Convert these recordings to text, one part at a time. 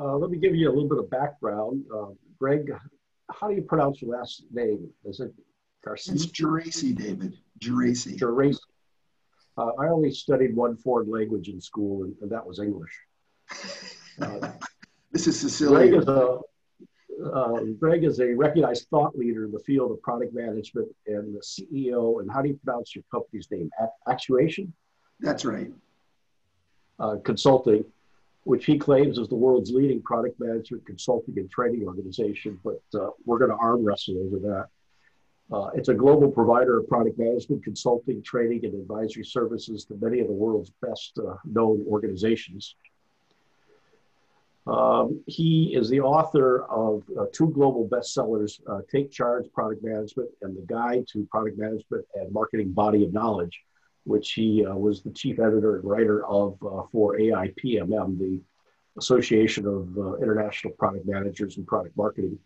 Uh, let me give you a little bit of background. Uh, Greg, how do you pronounce your last name? Is it Garcia? It's Geracie, David. Geracie. Geracie. Uh, I only studied one foreign language in school, and, and that was English. Uh, this is Cecilia. Greg is, a, uh, Greg is a recognized thought leader in the field of product management and the CEO. And how do you pronounce your company's name? Actuation? That's right. Uh, consulting, which he claims is the world's leading product management consulting and training organization. But uh, we're going to arm wrestle over that. Uh, it's a global provider of product management, consulting, training, and advisory services to many of the world's best uh, known organizations. Um, he is the author of uh, two global bestsellers, uh, Take Charge Product Management and The Guide to Product Management and Marketing Body of Knowledge, which he uh, was the chief editor and writer of uh, for AIPMM, the Association of uh, International Product Managers and Product Marketing.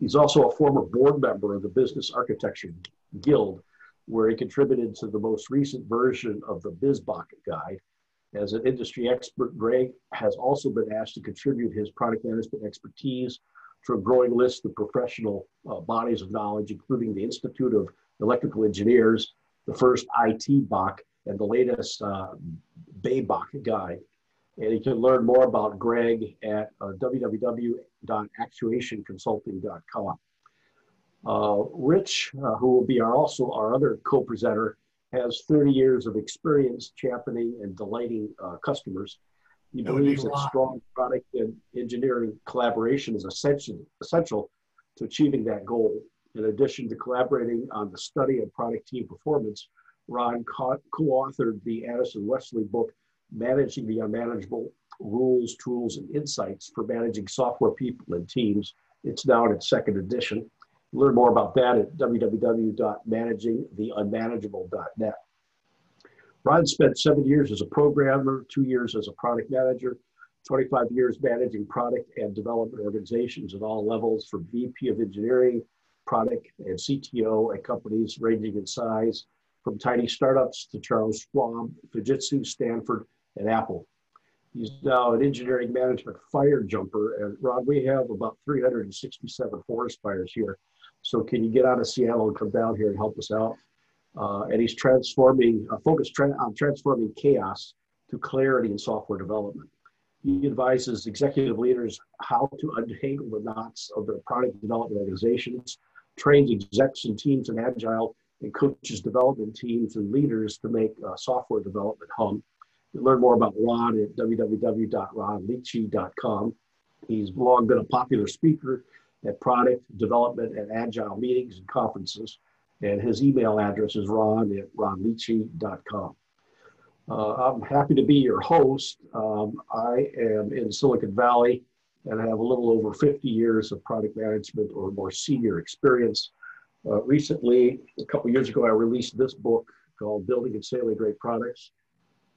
He's also a former board member of the Business Architecture Guild, where he contributed to the most recent version of the BIZBOK Guide as an industry expert, Greg has also been asked to contribute his product management expertise to a growing list of professional uh, bodies of knowledge, including the Institute of Electrical Engineers, the first IT BOK, and the latest uh, BABOK guide. And you can learn more about Greg at uh, www.actuationconsulting.com. Uh, Rich, uh, who will be our, also our other co-presenter, has 30 years of experience championing and delighting uh, customers. He believes that strong product and engineering collaboration is essential, essential to achieving that goal. In addition to collaborating on the study of product team performance, Ron co-authored the Addison Wesley book, Managing the Unmanageable, Rules, Tools, and Insights for Managing Software People and Teams. It's now in its second edition. Learn more about that at www.managingtheunmanageable.net. Ron spent seven years as a programmer, two years as a product manager, 25 years managing product and development organizations at all levels from VP of engineering, product, and CTO at companies ranging in size from tiny startups to Charles Schwab, Fujitsu, Stanford, and Apple. He's now an engineering management fire jumper. And Ron, we have about 367 forest fires here so can you get out of Seattle and come down here and help us out? Uh, and he's transforming, uh, focused tra- on transforming chaos to clarity in software development. He advises executive leaders how to untangle the knots of their product development organizations, trains execs and teams in agile, and coaches development teams and leaders to make uh, software development hum. You learn more about Ron at www.ronlichty.com. He's long been a popular speaker at product development and agile meetings and conferences. And his email address is ron at ronlichty.com. Uh, I'm happy to be your host. Um, I am in Silicon Valley and have a little over 50 years of product management or more senior experience. Uh, recently, a couple years ago, I released this book called Building and Sailing Great Products.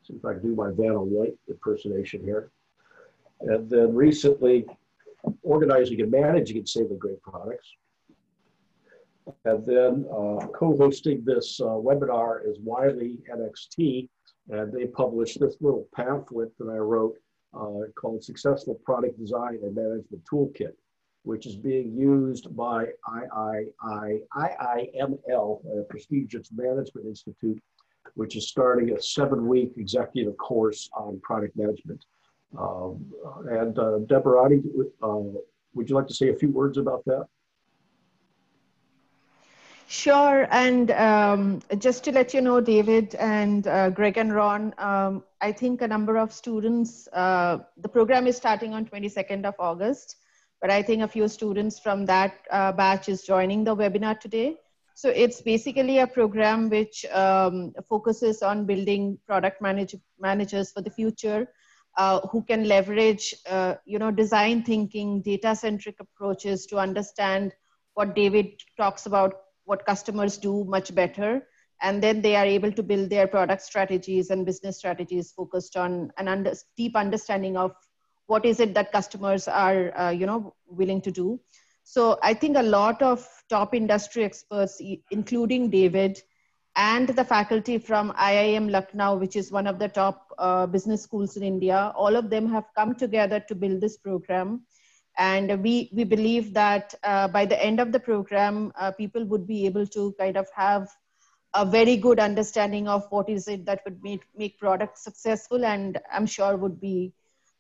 See if I can do my Vanna White impersonation here. And then recently, organizing and managing and saving great products. And then uh, co-hosting this uh, webinar is Wiley NXT, and they published this little pamphlet that I wrote uh, called Successful Product Design and Management Toolkit, which is being used by III, IIML, a prestigious management institute, which is starting a seven-week executive course on product management. Um, and uh, Deborah, uh, would you like to say a few words about that? Sure. And um, just to let you know, David and uh, Greg and Ron, um, I think a number of students, uh, the program is starting on 22nd of August, but I think a few students from that uh, batch is joining the webinar today. So it's basically a program which um, focuses on building product manage managers for the future uh, who can leverage uh, you know design thinking data centric approaches to understand what david talks about what customers do much better and then they are able to build their product strategies and business strategies focused on an under, deep understanding of what is it that customers are uh, you know willing to do so i think a lot of top industry experts including david and the faculty from IIM Lucknow, which is one of the top uh, business schools in India. All of them have come together to build this program. And we, we believe that uh, by the end of the program, uh, people would be able to kind of have a very good understanding of what is it that would make, make products successful and I'm sure would be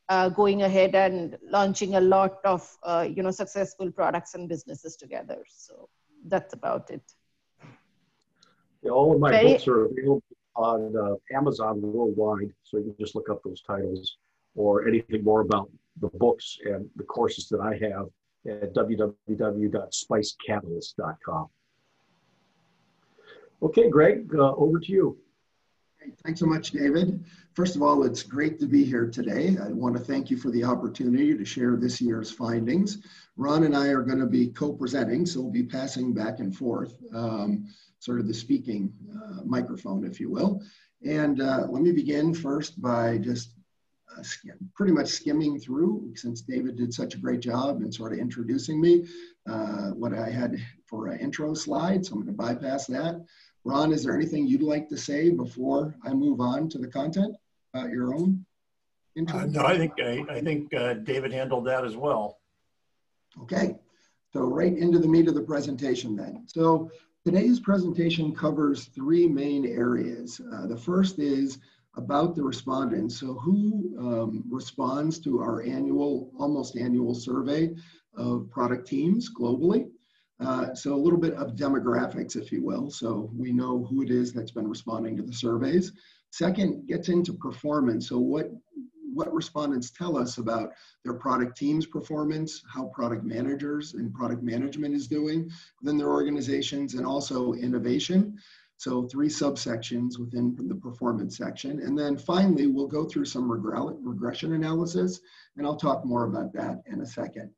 uh, going ahead and launching a lot of uh, you know successful products and businesses together. So that's about it. Yeah, all of my very, books are available on uh, Amazon worldwide, so you can just look up those titles or anything more about the books and the courses that I have at www.spicecatalyst.com. Okay, Greg, uh, over to you. Thanks so much, David. First of all, it's great to be here today. I want to thank you for the opportunity to share this year's findings. Ron and I are going to be co-presenting, so we'll be passing back and forth, um, sort of the speaking uh, microphone, if you will. And uh, let me begin first by just uh, pretty much skimming through, since David did such a great job in sort of introducing me, uh, what I had for an intro slide. So I'm going to bypass that. Ron, is there anything you'd like to say before I move on to the content about your own intro? Uh, no, I think I, I think uh, David handled that as well. Okay, so right into the meat of the presentation then. So today's presentation covers three main areas. Uh, the first is about the respondents. So who um, responds to our annual, almost annual survey of product teams globally? Uh, so a little bit of demographics, if you will. So we know who it is that's been responding to the surveys. Second, gets into performance. So what, what respondents tell us about their product team's performance, how product managers and product management is doing within their organizations, and also innovation. So three subsections within the performance section. And then finally, we'll go through some regression analysis, and I'll talk more about that in a second.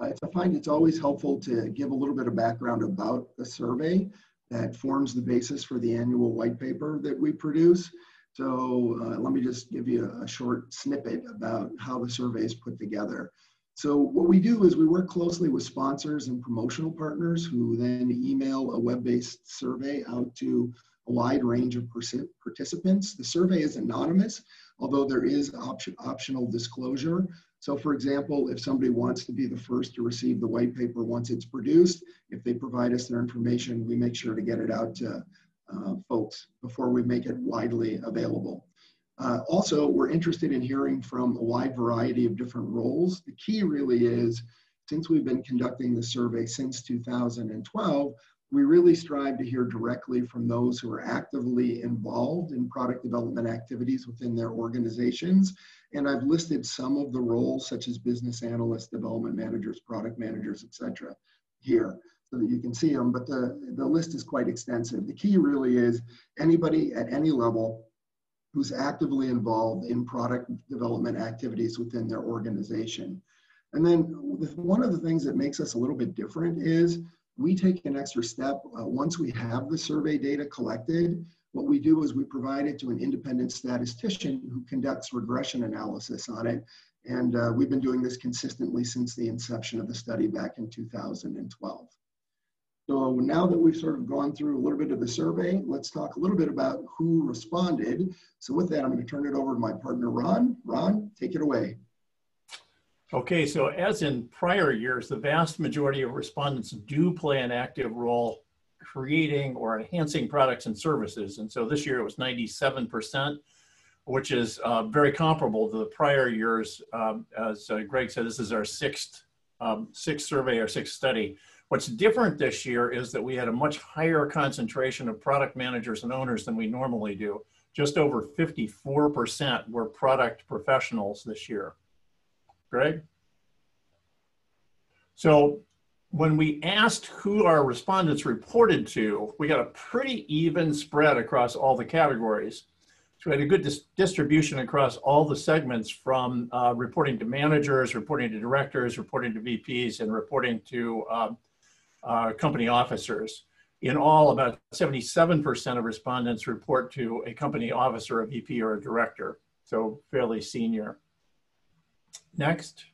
I find it's always helpful to give a little bit of background about the survey that forms the basis for the annual white paper that we produce. So uh, let me just give you a short snippet about how the survey is put together. So what we do is we work closely with sponsors and promotional partners who then email a web-based survey out to a wide range of participants. The survey is anonymous, although there is option, optional disclosure. So for example, if somebody wants to be the first to receive the white paper once it's produced, if they provide us their information, we make sure to get it out to uh, folks before we make it widely available. Uh, also, we're interested in hearing from a wide variety of different roles. The key really is, since we've been conducting the survey since 2012, we really strive to hear directly from those who are actively involved in product development activities within their organizations. And I've listed some of the roles such as business analysts, development managers, product managers, etc. here so that you can see them, but the, the list is quite extensive. The key really is anybody at any level who's actively involved in product development activities within their organization. And then one of the things that makes us a little bit different is we take an extra step. Uh, once we have the survey data collected, what we do is we provide it to an independent statistician who conducts regression analysis on it. And uh, we've been doing this consistently since the inception of the study back in 2012. So now that we've sort of gone through a little bit of the survey, let's talk a little bit about who responded. So with that, I'm going to turn it over to my partner, Ron. Ron, take it away. Okay, so as in prior years, the vast majority of respondents do play an active role creating or enhancing products and services. And so this year it was 97%, which is uh, very comparable to the prior years. Um, as uh, Greg said, this is our sixth, um, sixth survey or sixth study. What's different this year is that we had a much higher concentration of product managers and owners than we normally do. Just over 54% were product professionals this year. Greg? So when we asked who our respondents reported to, we got a pretty even spread across all the categories. So we had a good dis distribution across all the segments from uh, reporting to managers, reporting to directors, reporting to VPs, and reporting to um, uh, company officers. In all, about 77% of respondents report to a company officer, a VP, or a director, so fairly senior. Next.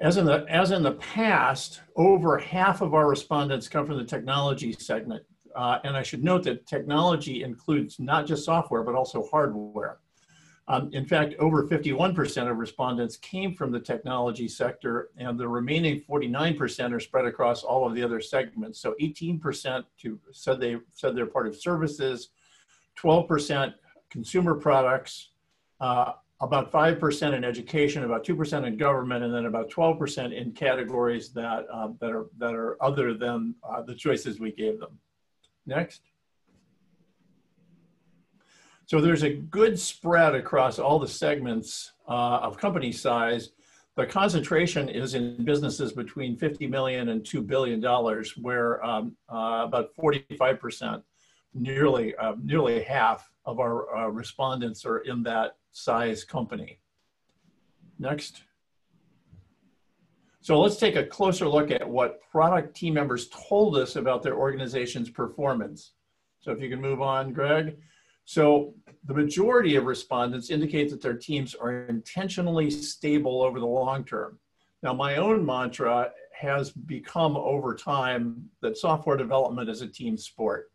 As in, the, as in the past, over half of our respondents come from the technology segment. Uh, and I should note that technology includes not just software, but also hardware. Um, in fact, over 51% of respondents came from the technology sector, and the remaining 49% are spread across all of the other segments. So 18% to, said they said they're part of services, 12% consumer products, uh, about 5% in education, about 2% in government, and then about 12% in categories that, uh, that, are, that are other than uh, the choices we gave them. Next. So there's a good spread across all the segments uh, of company size. The concentration is in businesses between 50 million and $2 billion, where um, uh, about 45%, nearly, uh, nearly half of our uh, respondents are in that size company. Next. So let's take a closer look at what product team members told us about their organization's performance. So if you can move on, Greg. So the majority of respondents indicate that their teams are intentionally stable over the long term. Now, my own mantra has become over time that software development is a team sport.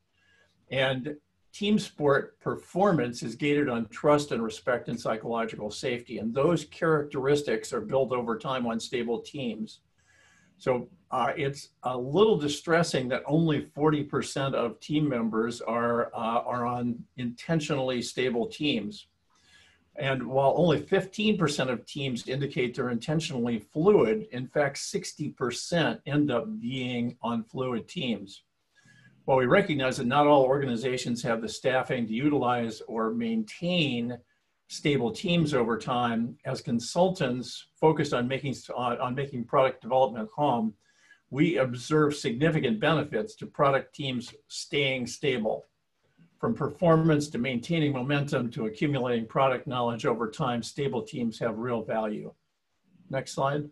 And team sport performance is gated on trust and respect and psychological safety. And those characteristics are built over time on stable teams. So uh, it's a little distressing that only 40% of team members are, uh, are on intentionally stable teams. And while only 15% of teams indicate they're intentionally fluid, in fact, 60% end up being on fluid teams. While we recognize that not all organizations have the staffing to utilize or maintain stable teams over time, as consultants focused on making, on, on making product development home, we observe significant benefits to product teams staying stable. From performance to maintaining momentum to accumulating product knowledge over time, stable teams have real value. Next slide.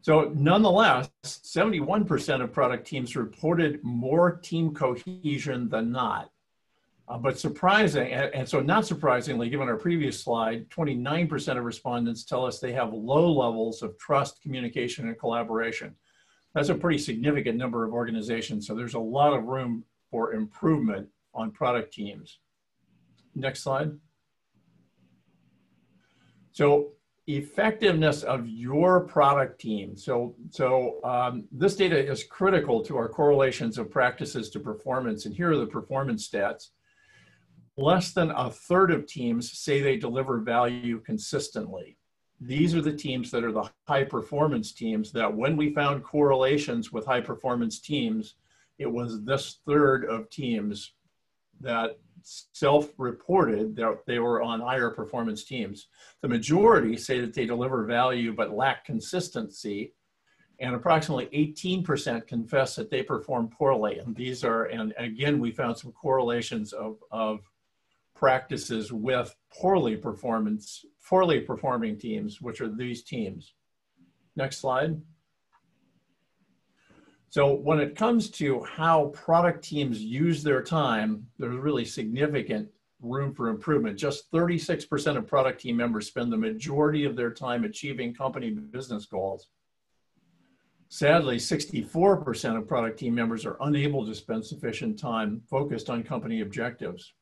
So nonetheless, 71% of product teams reported more team cohesion than not. Uh, but surprising, and, and, so not surprisingly, given our previous slide, 29% of respondents tell us they have low levels of trust, communication, and collaboration. That's a pretty significant number of organizations. So there's a lot of room for improvement on product teams. Next slide. So effectiveness of your product team. So, so um, this data is critical to our correlations of practices to performance. And here are the performance stats. Less than a third of teams say they deliver value consistently. These are the teams that are the high performance teams that when we found correlations with high performance teams, it was this third of teams that self-reported that they were on higher performance teams. The majority say that they deliver value but lack consistency, and approximately 18% confess that they perform poorly. And these are, and again, we found some correlations of, of practices with poorly performance, poorly performing teams, which are these teams. Next slide. So when it comes to how product teams use their time, there's really significant room for improvement. Just 36% of product team members spend the majority of their time achieving company business goals. Sadly, 64% of product team members are unable to spend sufficient time focused on company objectives.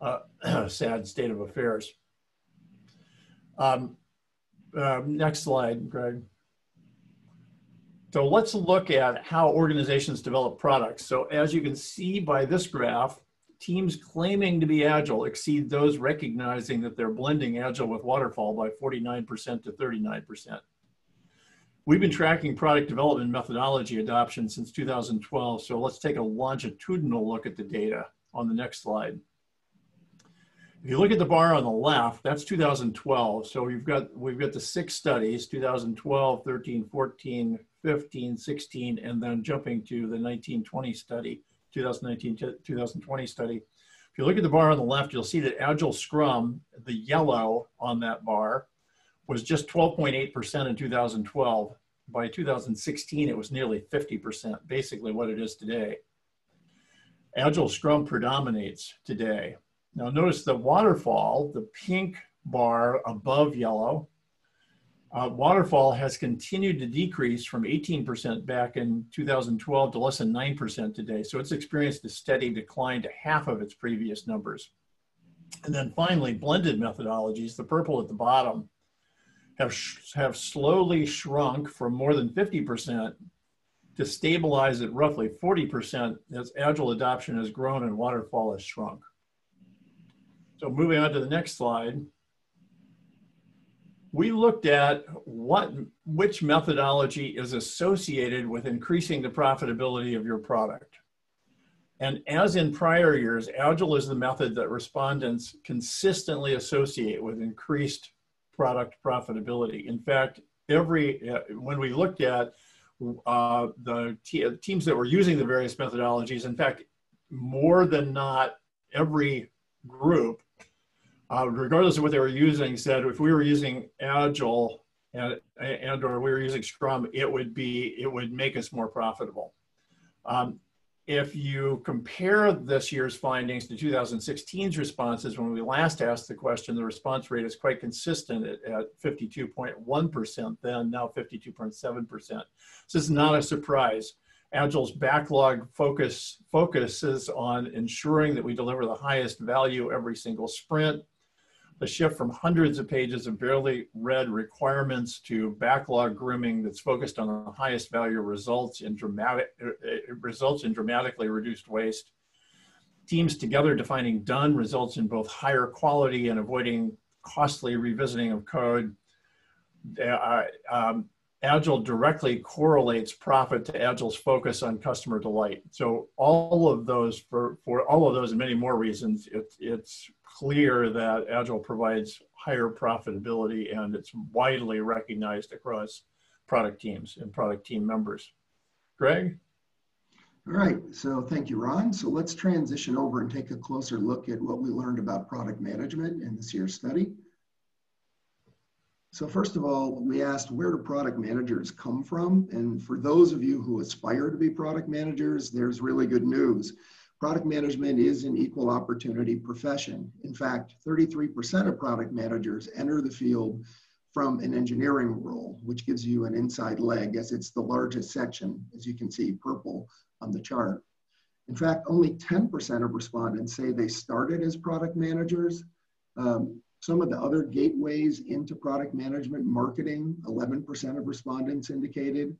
Uh, sad state of affairs. Um, uh, next slide, Greg. So let's look at how organizations develop products. So as you can see by this graph, teams claiming to be agile exceed those recognizing that they're blending agile with waterfall by 49% to 39%. We've been tracking product development methodology adoption since 2012, so let's take a longitudinal look at the data on the next slide. If you look at the bar on the left, that's 2012. So we've got we've got the six studies, 2012, 13, 14, 15, 16, and then jumping to the 1920 study, 2019 2020 study. If you look at the bar on the left, you'll see that Agile Scrum, the yellow on that bar, was just 12.8% in 2012. By 2016, it was nearly 50%, basically what it is today. Agile Scrum predominates today. Now notice the waterfall, the pink bar above yellow. Uh, waterfall has continued to decrease from 18% back in 2012 to less than 9% today. So it's experienced a steady decline to half of its previous numbers. And then finally, blended methodologies, the purple at the bottom, have, have slowly shrunk from more than 50% to stabilize at roughly 40% as agile adoption has grown and waterfall has shrunk. So moving on to the next slide we looked at what which methodology is associated with increasing the profitability of your product. And as in prior years, Agile is the method that respondents consistently associate with increased product profitability. In fact, every uh, when we looked at uh, the teams that were using the various methodologies, in fact, more than not, every group uh, regardless of what they were using, said if we were using Agile and, and or we were using Scrum, it would be it would make us more profitable. Um, if you compare this year's findings to 2016's responses, when we last asked the question, the response rate is quite consistent at, at 52.1%, then now 52.7%. This is not a surprise. Agile's backlog focus focuses on ensuring that we deliver the highest value every single sprint the shift from hundreds of pages of barely read requirements to backlog grooming that's focused on the highest value results in dramatic uh, uh, results in dramatically reduced waste. Teams together defining done results in both higher quality and avoiding costly revisiting of code. Uh, um, Agile directly correlates profit to Agile's focus on customer delight. So all of those, for, for all of those and many more reasons, it, it's clear that Agile provides higher profitability and it's widely recognized across product teams and product team members. Greg? All right, so thank you, Ron. So let's transition over and take a closer look at what we learned about product management in this year's study. So first of all, we asked where do product managers come from? And for those of you who aspire to be product managers, there's really good news. Product management is an equal opportunity profession. In fact, 33% of product managers enter the field from an engineering role, which gives you an inside leg as it's the largest section, as you can see purple on the chart. In fact, only 10% of respondents say they started as product managers. Um, some of the other gateways into product management, marketing, 11% of respondents indicated,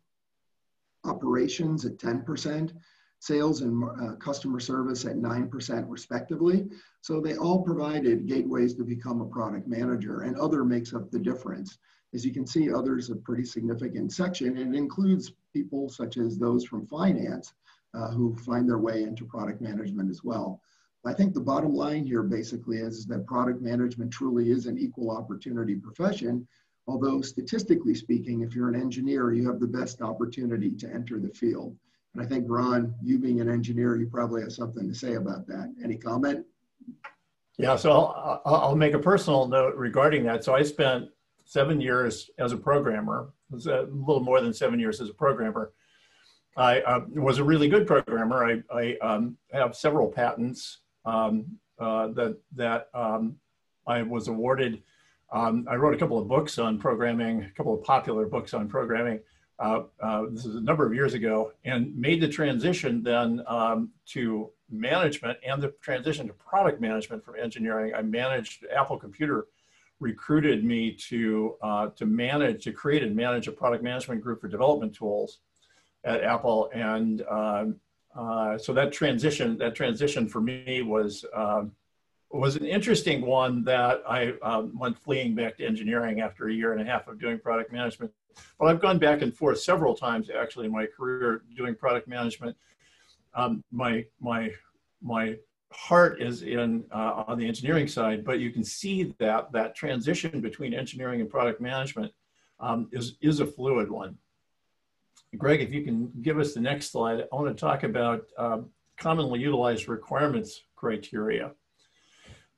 operations at 10%, sales and uh, customer service at 9% respectively. So they all provided gateways to become a product manager and other makes up the difference. As you can see, others a pretty significant section and it includes people such as those from finance uh, who find their way into product management as well. I think the bottom line here basically is, is that product management truly is an equal opportunity profession although statistically speaking, if you're an engineer, you have the best opportunity to enter the field. And I think, Ron, you being an engineer, you probably have something to say about that. Any comment? Yeah, so I'll, I'll make a personal note regarding that. So I spent seven years as a programmer, a little more than seven years as a programmer. I uh, was a really good programmer. I, I um, have several patents um, uh, that, that um, I was awarded. Um, I wrote a couple of books on programming, a couple of popular books on programming uh, uh, this is a number of years ago, and made the transition then um, to management and the transition to product management from engineering. I managed Apple Computer recruited me to uh, to manage to create and manage a product management group for development tools at Apple, and um, uh, so that transition that transition for me was. Um, was an interesting one that I um, went fleeing back to engineering after a year and a half of doing product management but I've gone back and forth several times actually in my career doing product management. Um, my my my heart is in uh, on the engineering side, but you can see that that transition between engineering and product management um, is is a fluid one. Greg, if you can give us the next slide, I want to talk about uh, commonly utilized requirements criteria.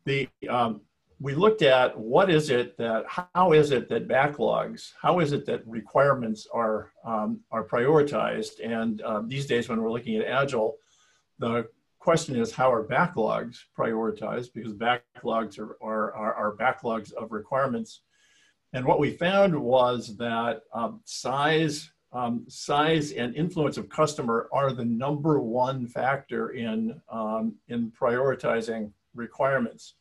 The um, we looked at what is it that how is it that backlogs how is it that requirements are um, are prioritized and um, these days when we're looking at agile the question is how are backlogs prioritized? Because backlogs are, are, are, are backlogs of requirements. And what we found was that um, size, um, size and influence of customer are the number one factor in, um, in prioritizing requirements.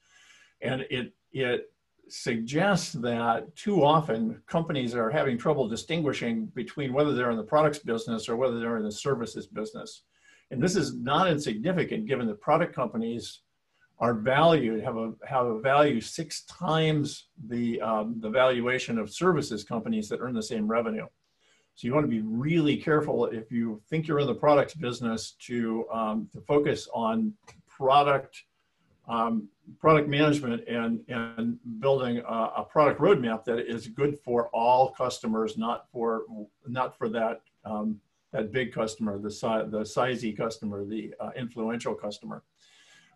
And it, it suggests that too often companies are having trouble distinguishing between whether they're in the products business or whether they're in the services business. And this is not insignificant given that product companies are valued, have a, have a value six times the, um, the valuation of services companies that earn the same revenue. So you want to be really careful if you think you're in the products business to, um, to focus on product um, product management and, and building a, a, product roadmap that is good for all customers, not for, not for that, um, that big customer, the, si the sizey customer, the uh, influential customer.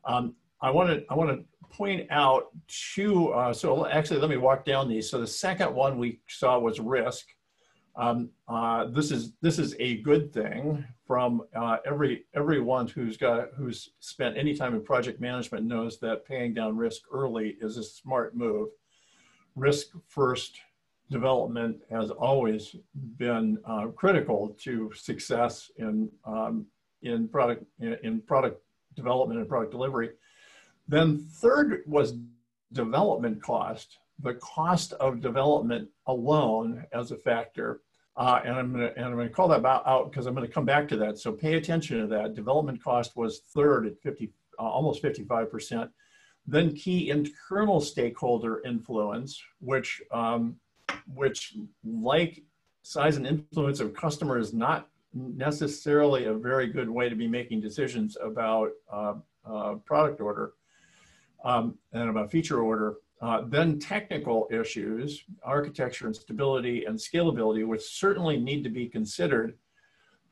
Um, I want to I want to point out two. Uh, so actually, let me walk down these. So the second one we saw was risk. Um, uh, this is this is a good thing from uh, every everyone who's got who's spent any time in project management knows that paying down risk early is a smart move. Risk first development has always been uh, critical to success in um, in product in, in product development and product delivery. Then third was development cost the cost of development alone as a factor. Uh, and I'm going to and I'm going to call that out because I'm going to come back to that. So pay attention to that. Development cost was third at 50, uh, almost 55 percent. Then key internal stakeholder influence, which um, which like size and influence of customer is not necessarily a very good way to be making decisions about uh, uh product order um, and about feature order. Uh, then technical issues, architecture and stability and scalability, which certainly need to be considered,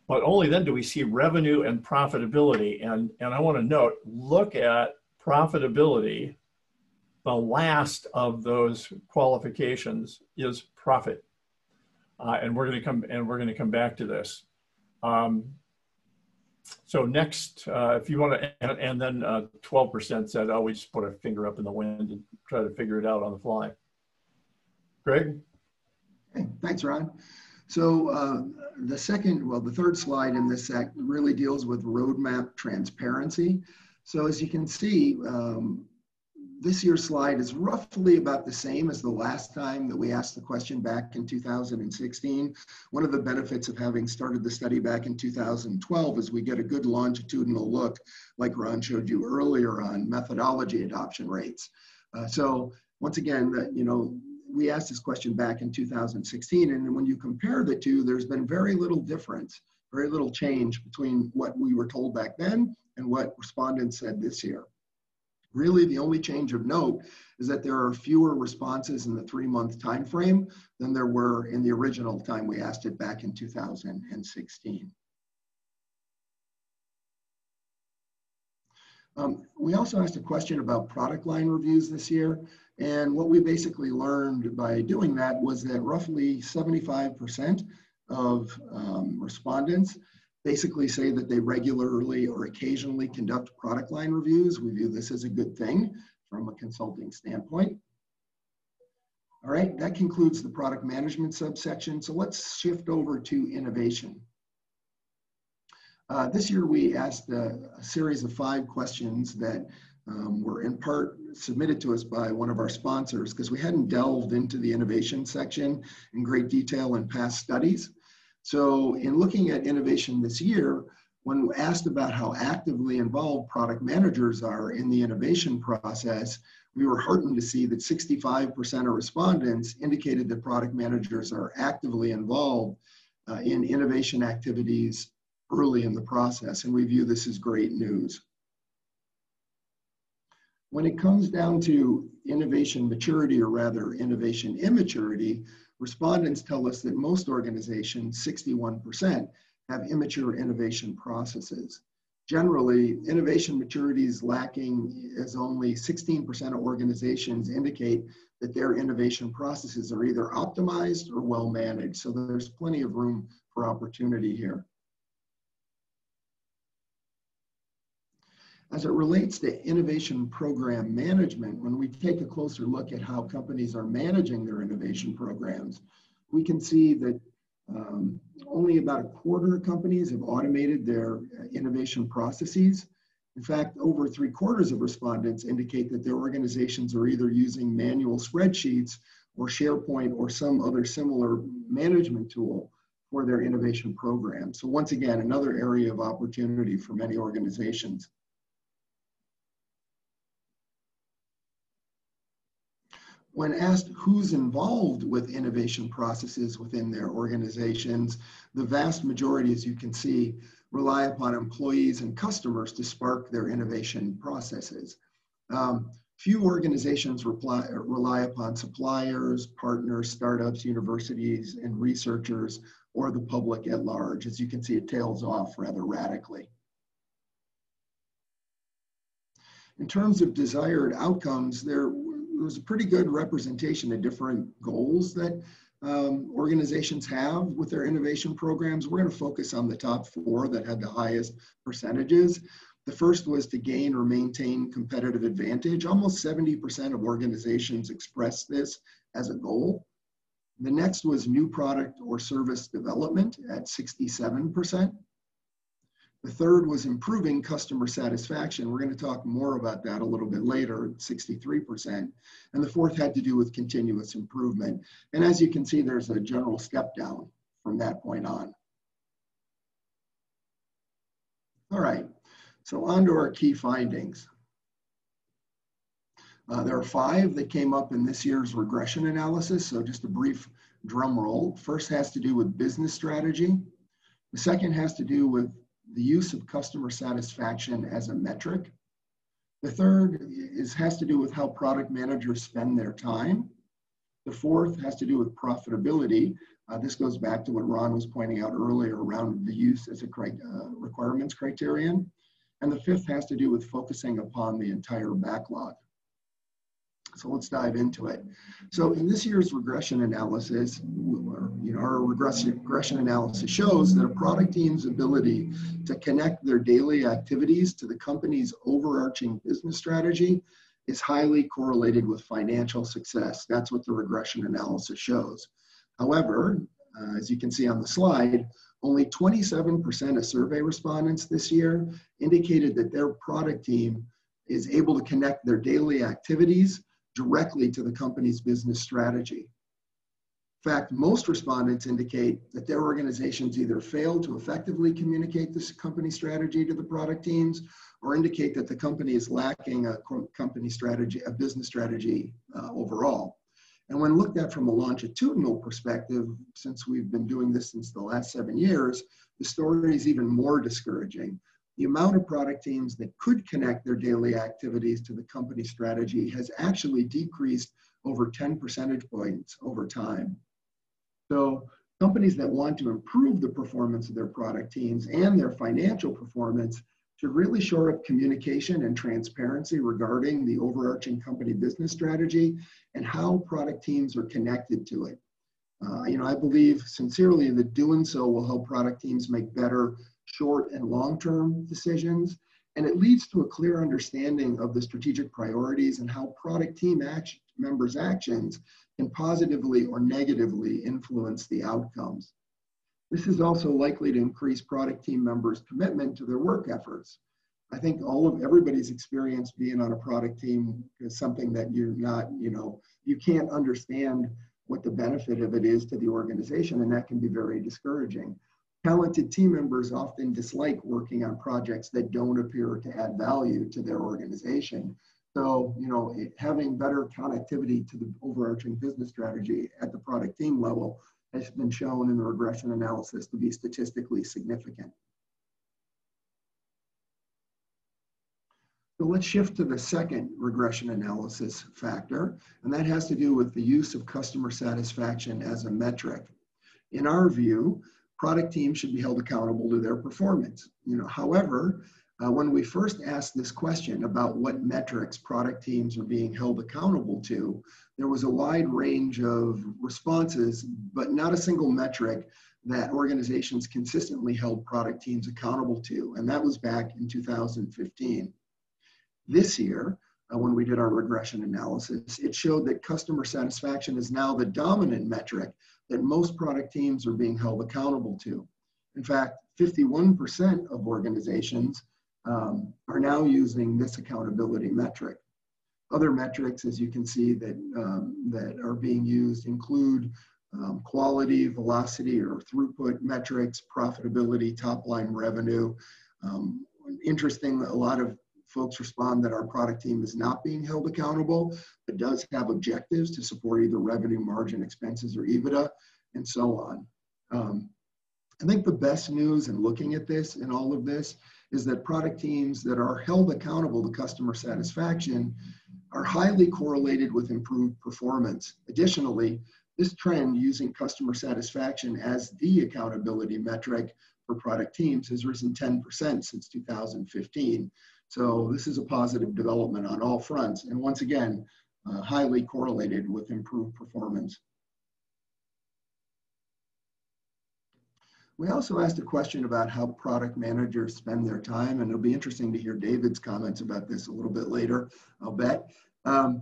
but only then do we see revenue and profitability. And, and I want to note, look at profitability. The last of those qualifications is profit. Uh, and we're going to come and we're going to come back to this. Um, so next, uh, if you want to, and, and then 12% uh, said, oh, we just put a finger up in the wind and try to figure it out on the fly. Greg? Hey, thanks, Ron. So uh, the second, well, the third slide in this act really deals with roadmap transparency. So as you can see, um, this year's slide is roughly about the same as the last time that we asked the question back in 2016. One of the benefits of having started the study back in 2012 is we get a good longitudinal look, like Ron showed you earlier on methodology adoption rates. Uh, so once again, that you know, we asked this question back in 2016, and when you compare the two, there's been very little difference, very little change between what we were told back then and what respondents said this year. Really, the only change of note is that there are fewer responses in the three-month time frame than there were in the original time we asked it back in 2016. Um, we also asked a question about product line reviews this year. And what we basically learned by doing that was that roughly 75% of um, respondents basically say that they regularly or occasionally conduct product line reviews. We view this as a good thing from a consulting standpoint. All right, that concludes the product management subsection. So let's shift over to innovation. Uh, this year we asked a, a, series of five questions that um, were in part submitted to us by one of our sponsors because we hadn't delved into the innovation section in great detail in past studies. So in looking at innovation this year, when asked about how actively involved product managers are in the innovation process, we were heartened to see that 65% of respondents indicated that product managers are actively involved uh, in innovation activities early in the process, and we view this as great news. When it comes down to innovation maturity, or rather innovation immaturity, respondents tell us that most organizations, 61%, have immature innovation processes. Generally, innovation maturity is lacking as only 16% of organizations indicate that their innovation processes are either optimized or well managed. So there's plenty of room for opportunity here. As it relates to innovation program management, when we take a closer look at how companies are managing their innovation programs, we can see that um, only about a quarter of companies have automated their uh, innovation processes. In fact, over three quarters of respondents indicate that their organizations are either using manual spreadsheets or SharePoint or some other similar management tool for their innovation program. So once again, another area of opportunity for many organizations. When asked who's involved with innovation processes within their organizations, the vast majority, as you can see, rely upon employees and customers to spark their innovation processes. Um, few organizations reply, rely upon suppliers, partners, startups, universities, and researchers, or the public at large. As you can see, it tails off rather radically. In terms of desired outcomes, there was a pretty good representation of different goals that um, organizations have with their innovation programs. We're going to focus on the top four that had the highest percentages. The first was to gain or maintain competitive advantage. Almost 70% of organizations expressed this as a goal. The next was new product or service development at 67%. The third was improving customer satisfaction. We're going to talk more about that a little bit later, 63%. And the fourth had to do with continuous improvement. And as you can see, there's a general step down from that point on. All right, so on to our key findings. Uh, there are five that came up in this year's regression analysis. So just a brief drum roll. First has to do with business strategy. The second has to do with the use of customer satisfaction as a metric. The third is, has to do with how product managers spend their time. The fourth has to do with profitability. Uh, this goes back to what Ron was pointing out earlier around the use as a uh, requirements criterion. And the fifth has to do with focusing upon the entire backlog. So let's dive into it. So in this year's regression analysis, you know, our regression, regression analysis shows that a product team's ability to connect their daily activities to the company's overarching business strategy is highly correlated with financial success. That's what the regression analysis shows. However, uh, as you can see on the slide, only 27% of survey respondents this year indicated that their product team is able to connect their daily activities directly to the company's business strategy. In fact, most respondents indicate that their organizations either fail to effectively communicate this company strategy to the product teams or indicate that the company is lacking a company strategy, a business strategy uh, overall. And when looked at from a longitudinal perspective, since we've been doing this since the last seven years, the story is even more discouraging the amount of product teams that could connect their daily activities to the company strategy has actually decreased over 10 percentage points over time. So companies that want to improve the performance of their product teams and their financial performance should really shore up communication and transparency regarding the overarching company business strategy and how product teams are connected to it. Uh, you know, I believe sincerely that doing so will help product teams make better short and long-term decisions, and it leads to a clear understanding of the strategic priorities and how product team members' actions can positively or negatively influence the outcomes. This is also likely to increase product team members' commitment to their work efforts. I think all of everybody's experience being on a product team is something that you're not, you know, you can't understand what the benefit of it is to the organization, and that can be very discouraging talented team members often dislike working on projects that don't appear to add value to their organization. So, you know, having better connectivity to the overarching business strategy at the product team level has been shown in the regression analysis to be statistically significant. So let's shift to the second regression analysis factor, and that has to do with the use of customer satisfaction as a metric. In our view, product teams should be held accountable to their performance. You know, however, uh, when we first asked this question about what metrics product teams are being held accountable to, there was a wide range of responses, but not a single metric that organizations consistently held product teams accountable to. And that was back in 2015. This year, uh, when we did our regression analysis, it showed that customer satisfaction is now the dominant metric that most product teams are being held accountable to. In fact, 51% of organizations um, are now using this accountability metric. Other metrics, as you can see, that, um, that are being used include um, quality, velocity, or throughput metrics, profitability, top line revenue. Um, interesting, a lot of folks respond that our product team is not being held accountable, but does have objectives to support either revenue, margin, expenses, or EBITDA, and so on. Um, I think the best news in looking at this and all of this is that product teams that are held accountable to customer satisfaction are highly correlated with improved performance. Additionally, this trend using customer satisfaction as the accountability metric for product teams has risen 10% since 2015. So this is a positive development on all fronts. And once again, uh, highly correlated with improved performance. We also asked a question about how product managers spend their time, and it'll be interesting to hear David's comments about this a little bit later, I'll bet. Um,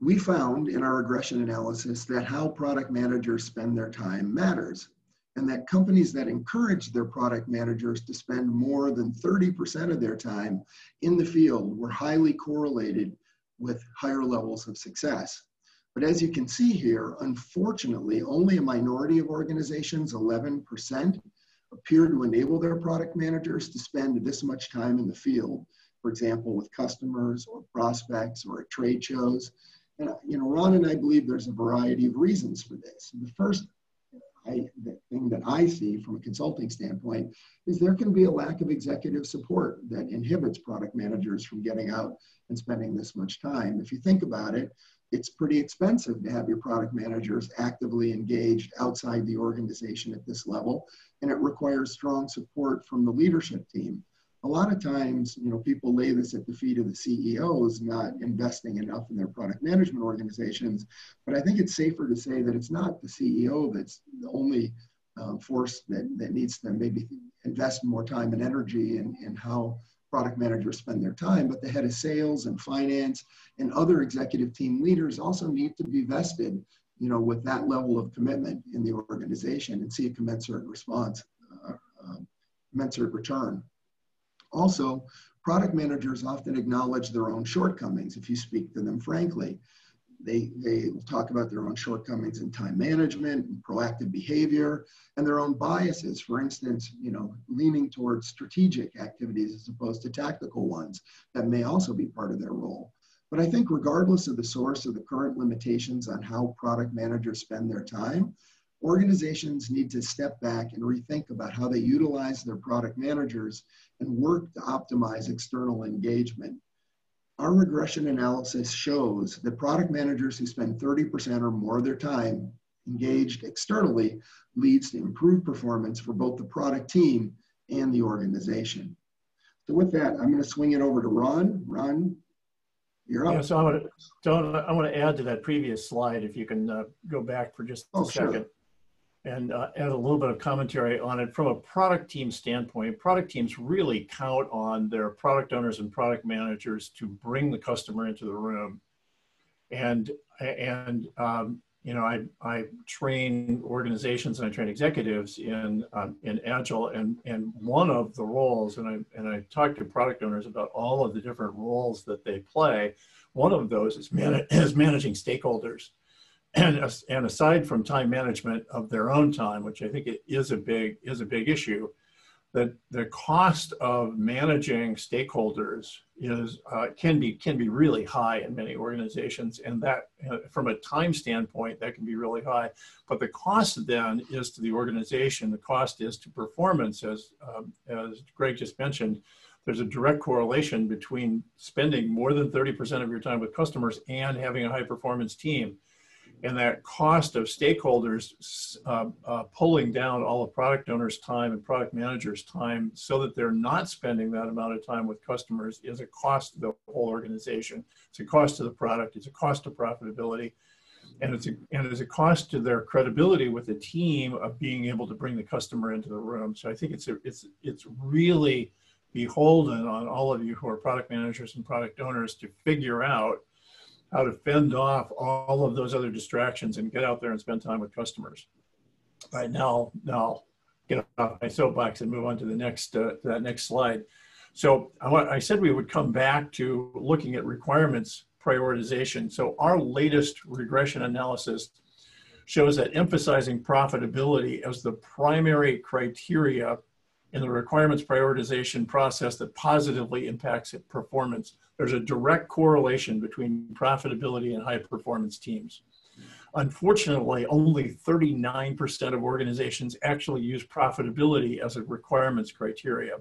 we found in our regression analysis that how product managers spend their time matters and that companies that encouraged their product managers to spend more than 30% of their time in the field were highly correlated with higher levels of success. But as you can see here, unfortunately, only a minority of organizations, 11%, appear to enable their product managers to spend this much time in the field, for example, with customers or prospects or at trade shows. And, you know, Ron and I believe there's a variety of reasons for this. The first I, the thing that I see from a consulting standpoint is there can be a lack of executive support that inhibits product managers from getting out and spending this much time. If you think about it, it's pretty expensive to have your product managers actively engaged outside the organization at this level, and it requires strong support from the leadership team a lot of times, you know, people lay this at the feet of the CEOs not investing enough in their product management organizations. But I think it's safer to say that it's not the CEO that's the only um, force that, that needs to maybe invest more time and energy in, in how product managers spend their time, but the head of sales and finance and other executive team leaders also need to be vested, you know, with that level of commitment in the organization and see a commensurate response, uh, uh, commensurate return. Also, product managers often acknowledge their own shortcomings if you speak to them frankly. They, they talk about their own shortcomings in time management and proactive behavior and their own biases. For instance, you know, leaning towards strategic activities as opposed to tactical ones that may also be part of their role. But I think regardless of the source of the current limitations on how product managers spend their time, organizations need to step back and rethink about how they utilize their product managers and work to optimize external engagement. Our regression analysis shows that product managers who spend 30% or more of their time engaged externally leads to improved performance for both the product team and the organization. So with that, I'm going to swing it over to Ron. Ron, you're up. Yeah, so I want to, so I want to add to that previous slide, if you can uh, go back for just a oh, second. Sure and uh, add a little bit of commentary on it from a product team standpoint. Product teams really count on their product owners and product managers to bring the customer into the room. And and um, you know, I I train organizations and I train executives in um, in agile, and and one of the roles, and I and I talk to product owners about all of the different roles that they play. One of those is man- is managing stakeholders and, and aside from time management of their own time, which I think it is a big is a big issue, that the cost of managing stakeholders is uh, can be can be really high in many organizations, and that uh, from a time standpoint that can be really high. But the cost then is to the organization. The cost is to performance, as um, as Greg just mentioned. There's a direct correlation between spending more than 30% of your time with customers and having a high performance team and that cost of stakeholders uh, uh, pulling down all the product owners' time and product managers' time so that they're not spending that amount of time with customers is a cost to the whole organization. It's a cost to the product, it's a cost to profitability, and it's a, and it's a cost to their credibility with the team of being able to bring the customer into the room. So I think it's a, it's it's really beholden on all of you who are product managers and product owners to figure out how to fend off all of those other distractions and get out there and spend time with customers. All right now, now get off my soapbox and move on to the next uh, to that next slide. So I, I said we would come back to looking at requirements prioritization. So our latest regression analysis shows that emphasizing profitability as the primary criteria in the requirements prioritization process that positively impacts performance. There's a direct correlation between profitability and high performance teams. Unfortunately, only 39% of organizations actually use profitability as a requirements criteria.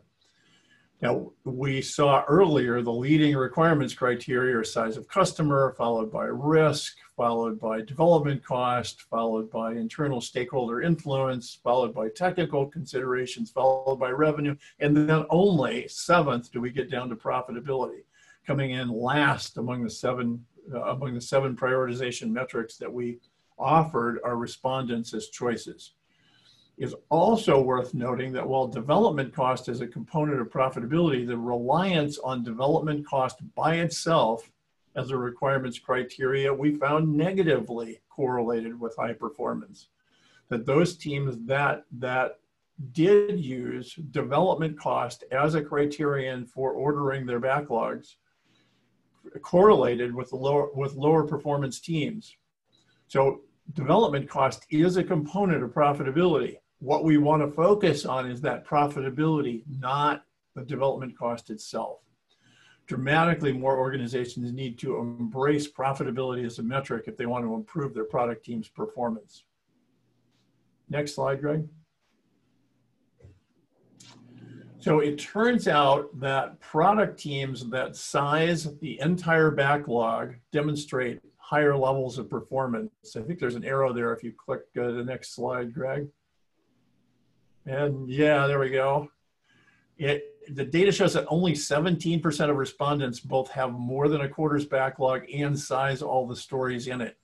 Now, we saw earlier the leading requirements criteria are size of customer, followed by risk, followed by development cost, followed by internal stakeholder influence, followed by technical considerations, followed by revenue, and then only seventh do we get down to profitability, coming in last among the seven uh, among the seven prioritization metrics that we offered our respondents as choices is also worth noting that while development cost is a component of profitability, the reliance on development cost by itself as a requirements criteria we found negatively correlated with high performance. That those teams that that did use development cost as a criterion for ordering their backlogs correlated with lower with lower performance teams. So development cost is a component of profitability what we want to focus on is that profitability, not the development cost itself. Dramatically more organizations need to embrace profitability as a metric if they want to improve their product team's performance. Next slide, Greg. So it turns out that product teams that size the entire backlog demonstrate higher levels of performance. I think there's an arrow there if you click uh, the next slide, Greg. And yeah, there we go. It, the data shows that only 17% of respondents both have more than a quarter's backlog and size all the stories in it.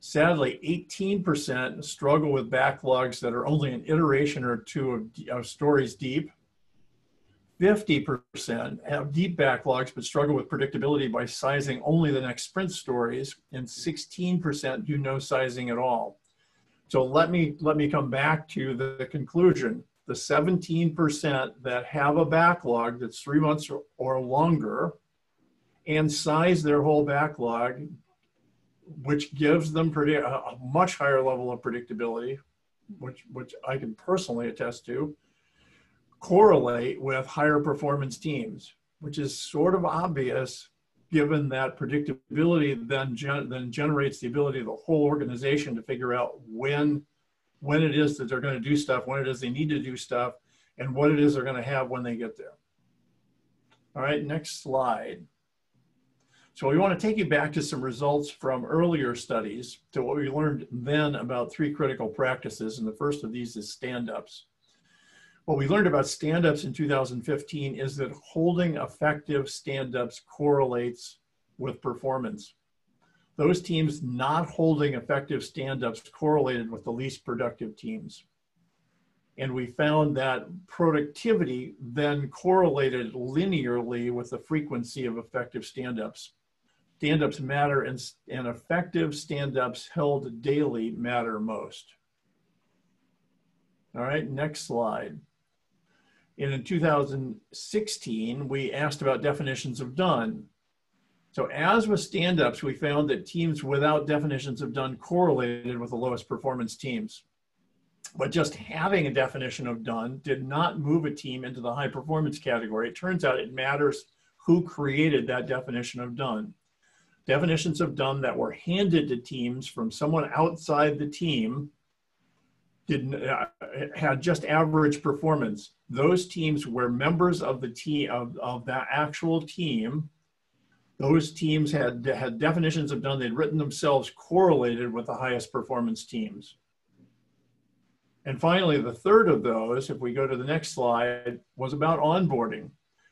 Sadly, 18% struggle with backlogs that are only an iteration or two of, of stories deep. 50% have deep backlogs but struggle with predictability by sizing only the next sprint stories, and 16% do no sizing at all. So let me let me come back to the conclusion. The 17% that have a backlog that's three months or, or longer and size their whole backlog, which gives them a, a much higher level of predictability, which, which I can personally attest to, correlate with higher performance teams, which is sort of obvious given that predictability then, gen- then generates the ability of the whole organization to figure out when when it is that they're going to do stuff when it is they need to do stuff and what it is they're going to have when they get there. All right next slide. So we want to take you back to some results from earlier studies to what we learned then about three critical practices and the first of these is stand-ups what we learned about stand-ups in 2015 is that holding effective stand-ups correlates with performance. Those teams not holding effective stand-ups correlated with the least productive teams. And we found that productivity then correlated linearly with the frequency of effective stand-ups. Stand-ups matter and, and effective stand-ups held daily matter most. All right, next slide. In 2016, we asked about definitions of done. So as with stand-ups, we found that teams without definitions of done correlated with the lowest performance teams. But just having a definition of done did not move a team into the high performance category. It turns out it matters who created that definition of done. Definitions of done that were handed to teams from someone outside the team did uh, had just average performance. Those teams were members of the team of, of that actual team. Those teams had had definitions of done they'd written themselves correlated with the highest performance teams. And finally, the third of those, if we go to the next slide, was about onboarding.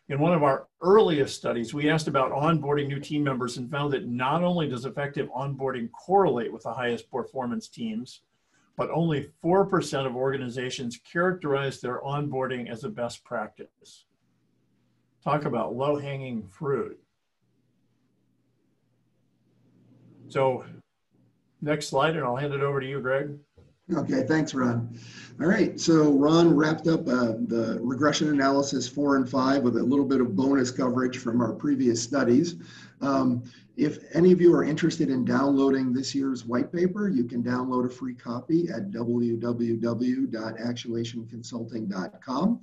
In one of our earliest studies, we asked about onboarding new team members and found that not only does effective onboarding correlate with the highest performance teams, but only 4% of organizations characterize their onboarding as a best practice. talk about low hanging fruit. So next slide, and I'll hand it over to you, Greg. Okay, thanks, Ron. All right, so Ron wrapped up uh, the regression analysis four and five with a little bit of bonus coverage from our previous studies. Um, if any of you are interested in downloading this year's white paper, you can download a free copy at www.actuationconsulting.com.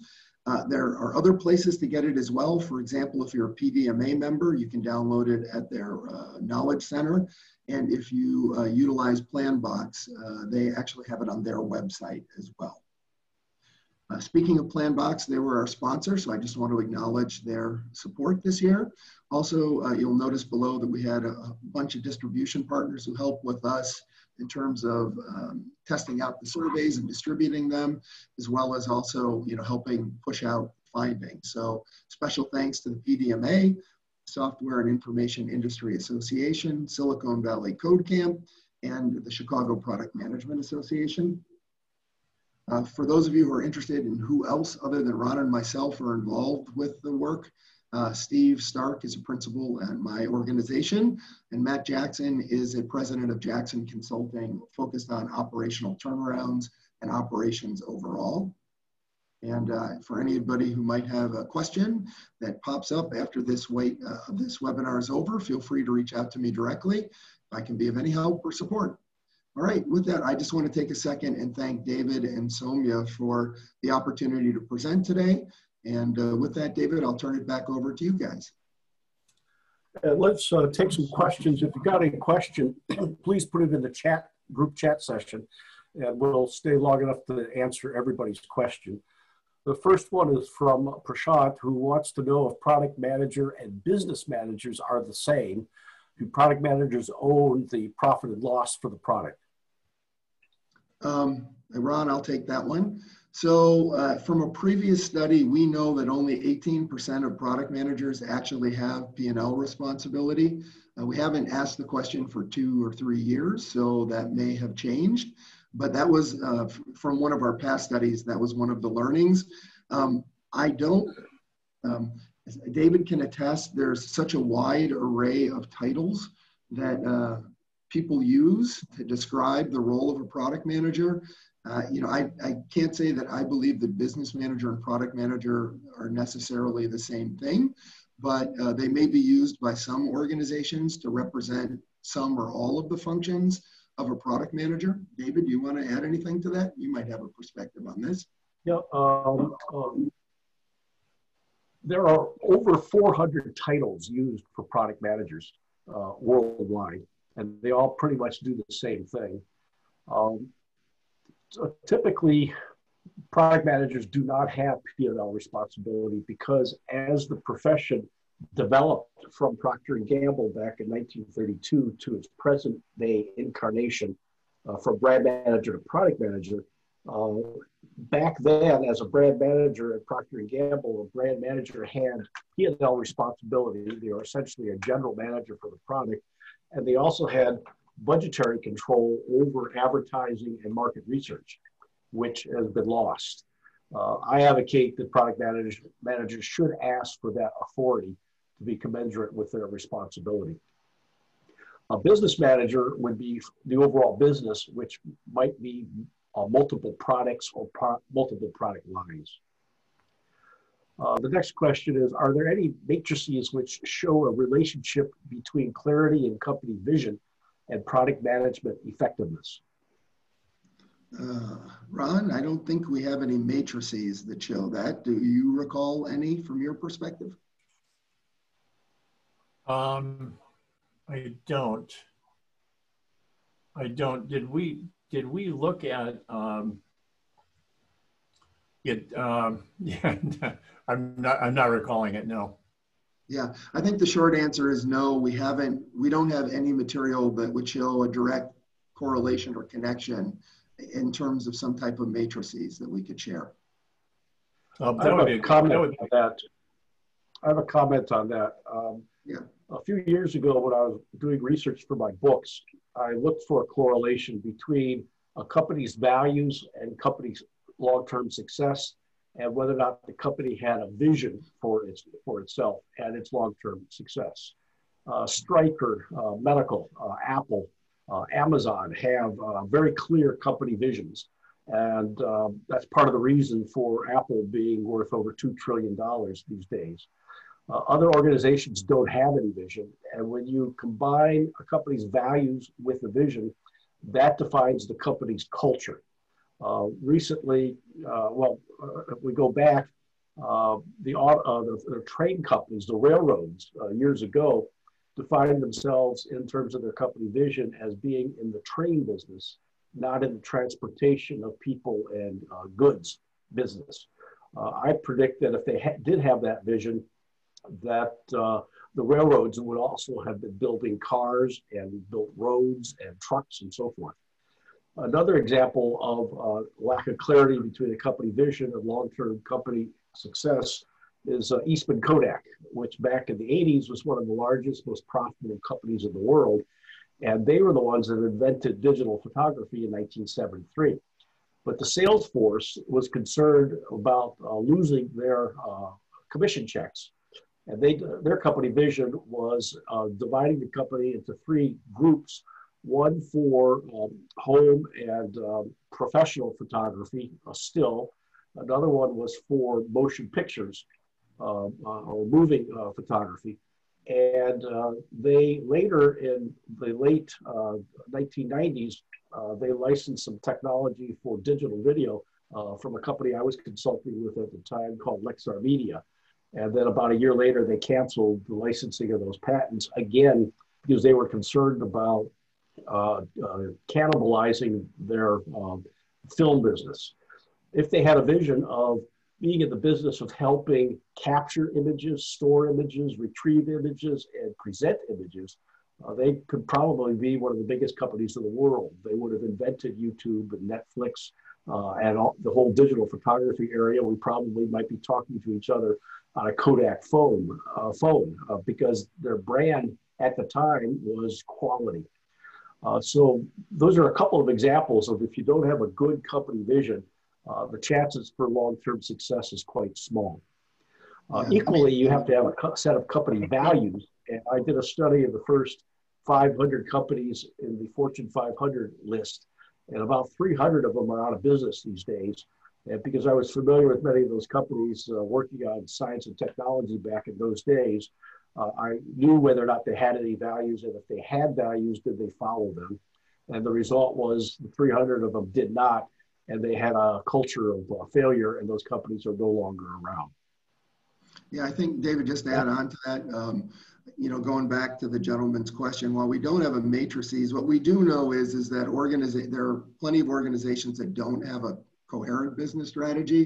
Uh, there are other places to get it as well. For example, if you're a PDMA member, you can download it at their uh, Knowledge Center. And if you uh, utilize Planbox, uh, they actually have it on their website as well. Uh, speaking of Planbox, they were our sponsor, so I just want to acknowledge their support this year. Also, uh, you'll notice below that we had a, a, bunch of distribution partners who helped with us in terms of um, testing out the surveys and distributing them, as well as also, you know, helping push out findings. So special thanks to the PDMA, Software and Information Industry Association, Silicon Valley Code Camp, and the Chicago Product Management Association. Uh, for those of you who are interested in who else other than Ron and myself are involved with the work, uh, Steve Stark is a principal at my organization, and Matt Jackson is a president of Jackson Consulting, focused on operational turnarounds and operations overall. And uh, for anybody who might have a question that pops up after this wait, uh, this webinar is over, feel free to reach out to me directly. I can be of any help or support. All right, with that, I just want to take a second and thank David and Somya for the opportunity to present today. And uh, with that, David, I'll turn it back over to you guys. Uh, let's uh, take some questions. If you got any question, please put it in the chat group chat session, and we'll stay long enough to answer everybody's question. The first one is from Prashant, who wants to know if product manager and business managers are the same. Do product managers own the profit and loss for the product? Um, Ron, I'll take that one. So uh, from a previous study, we know that only 18% of product managers actually have P&L responsibility. Uh, we haven't asked the question for two or three years, so that may have changed but that was uh, from one of our past studies. That was one of the learnings. Um, I don't, um, David can attest, there's such a wide array of titles that uh, people use to describe the role of a product manager. Uh, you know, I, I can't say that I believe that business manager and product manager are necessarily the same thing, but uh, they may be used by some organizations to represent some or all of the functions of a product manager. David, do you want to add anything to that? You might have a perspective on this. Yeah, um, um, there are over 400 titles used for product managers uh, worldwide, and they all pretty much do the same thing. Um, so typically, product managers do not have P&L responsibility because as the profession developed from Procter & Gamble back in 1932 to its present day incarnation uh, from brand manager to product manager. Uh, back then, as a brand manager at Procter & Gamble, a brand manager had P&L responsibility. They were essentially a general manager for the product. And they also had budgetary control over advertising and market research, which has been lost. Uh, I advocate that product managers, managers should ask for that authority to be commensurate with their responsibility. A business manager would be the overall business, which might be uh, multiple products or pro multiple product lines. Uh, the next question is, are there any matrices which show a relationship between clarity and company vision and product management effectiveness? Uh, Ron, I don't think we have any matrices that show that. Do you recall any from your perspective? Um, I don't. I don't. Did we did we look at um, it? Um, yeah, I'm not. I'm not recalling it. No. Yeah, I think the short answer is no. We haven't. We don't have any material that would show a direct correlation or connection in terms of some type of matrices that we could share. Um, that would a comment on that. I have a comment on that. Um, yeah. A few years ago, when I was doing research for my books, I looked for a correlation between a company's values and company's long-term success and whether or not the company had a vision for its for itself and its long-term success. Uh, Stryker uh, Medical, uh, Apple, uh, Amazon have uh, very clear company visions, and um, that's part of the reason for Apple being worth over two trillion dollars these days. Uh, other organizations don't have any vision, and when you combine a company's values with the vision, that defines the company's culture. Uh, recently, uh, well, uh, if we go back, uh, the, the, the, train companies, the railroads, years ago, defined themselves in terms of their company vision as being in the train business, not in the transportation of people and goods business. I predict that if they ha did have that vision, that uh, the railroads would also have been building cars and built roads and trucks and so forth. Another example of uh, lack of clarity between a company vision and long-term company success is uh, Eastman Kodak, which back in the 80s was one of the largest, most profitable companies in the world. And they were the ones that invented digital photography in 1973. But the sales force was concerned about uh, losing their uh, commission checks. And they, their company vision was uh, dividing the company into three groups one for um, home and um, professional photography, uh, still. Another one was for motion pictures uh, uh or moving uh, photography. And uh, they later in the late 1990s, they licensed some technology for digital video from a company I was consulting with at the time called Lexar Media. And then about a year later, they canceled the licensing of those patents again because they were concerned about uh, uh, cannibalizing their um, film business. If they had a vision of being in the business of helping capture images, store images, retrieve images, and present images, uh, they could probably be one of the biggest companies in the world. They would have invented YouTube and Netflix uh, and all, the whole digital photography area. We probably might be talking to each other on a Kodak phone, uh, phone uh, because their brand at the time was quality. Uh, so those are a couple of examples of if you don't have a good company vision, uh, the chances for long-term success is quite small. Uh, yeah. Equally, you have to have a set of company values. And I did a study of the first 500 companies in the Fortune 500 list, and about 300 of them are out of business these days. And because I was familiar with many of those companies uh, working on science and technology back in those days, uh, I knew whether or not they had any values, and if they had values, did they follow them? And the result was the 300 of them did not, and they had a culture of uh, failure, and those companies are no longer around. Yeah, I think David, just to add on to that, um, you know, going back to the gentleman's question, while we don't have a matrices, what we do know is is that organiza- there are plenty of organizations that don't have a coherent business strategy,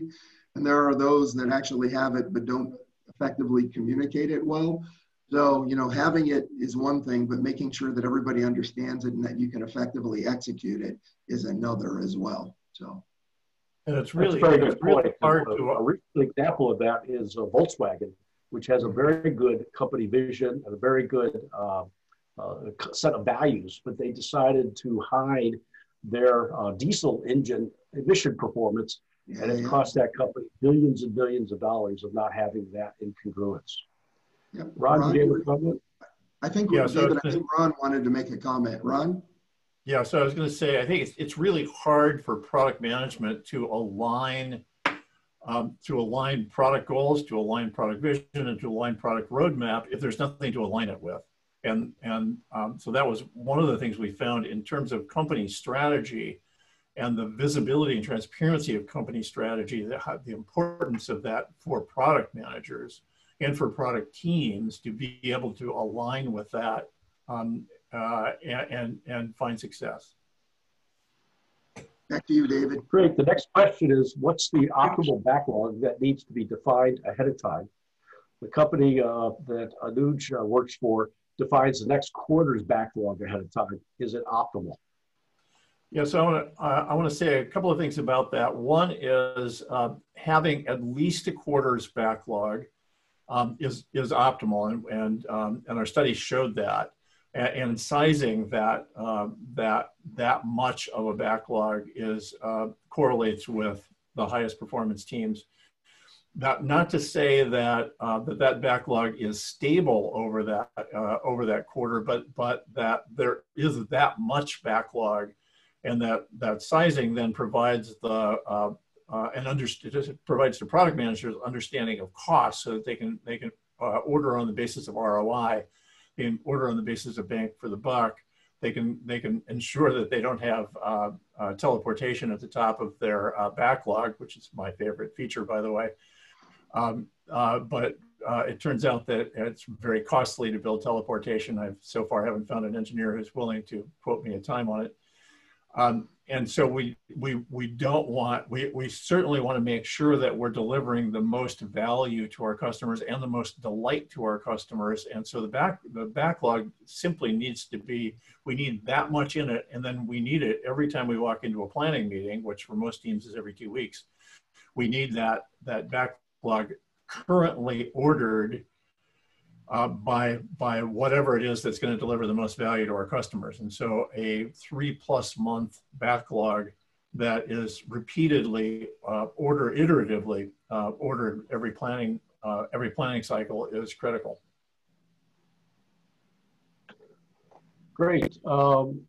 and there are those that actually have it but don't effectively communicate it well. So, you know, having it is one thing, but making sure that everybody understands it and that you can effectively execute it is another as well. So, and it's really, very good really hard to. A, a recent example of that is uh, Volkswagen, which has a very good company vision and a very good uh, uh, set of values, but they decided to hide their uh, diesel engine emission performance yeah, and it yeah. cost that company billions and billions of dollars of not having that incongruence. Yeah. Ron, Ron, you comment? I think, yeah, so David, I think Ron wanted to make a comment. Ron? Yeah, so I was going to say, I think it's, it's really hard for product management to align um, to align product goals, to align product vision, and to align product roadmap if there's nothing to align it with. And, and um, so that was one of the things we found in terms of company strategy and the visibility and transparency of company strategy, the, the importance of that for product managers and for product teams to be able to align with that um, uh, and, and find success. Back to you, David. Great. The next question is, what's the optimal backlog that needs to be defined ahead of time? The company uh, that Anuj uh, works for defines the next quarter's backlog ahead of time. Is it optimal? Yeah, so I want to I want to say a couple of things about that. One is uh, having at least a quarter's backlog um, is is optimal, and and, um, and our study showed that. And, and sizing that um, that that much of a backlog is uh, correlates with the highest performance teams. not, not to say that, uh, that that backlog is stable over that, uh, over that quarter, but, but that there is that much backlog and that, that sizing then provides the, uh, uh, and understand, provides the product managers understanding of cost so that they can, they can uh, order on the basis of ROI, they can order on the basis of bang for the buck. They can, they can ensure that they don't have uh, uh, teleportation at the top of their uh, backlog, which is my favorite feature, by the way. Um, uh, but it turns out that it's very costly to build teleportation. I've so far haven't found an engineer who's willing to quote me a time on it. Um, and so we we we don't want we we certainly want to make sure that we're delivering the most value to our customers and the most delight to our customers. And so the back the backlog simply needs to be we need that much in it and then we need it every time we walk into a planning meeting which for most teams is every two weeks. We need that that backlog currently ordered uh, by by whatever it is that's going to deliver the most value to our customers. And so a three plus month backlog that is repeatedly uh, order iteratively uh, ordered every planning uh, every planning cycle is critical. Great. Um,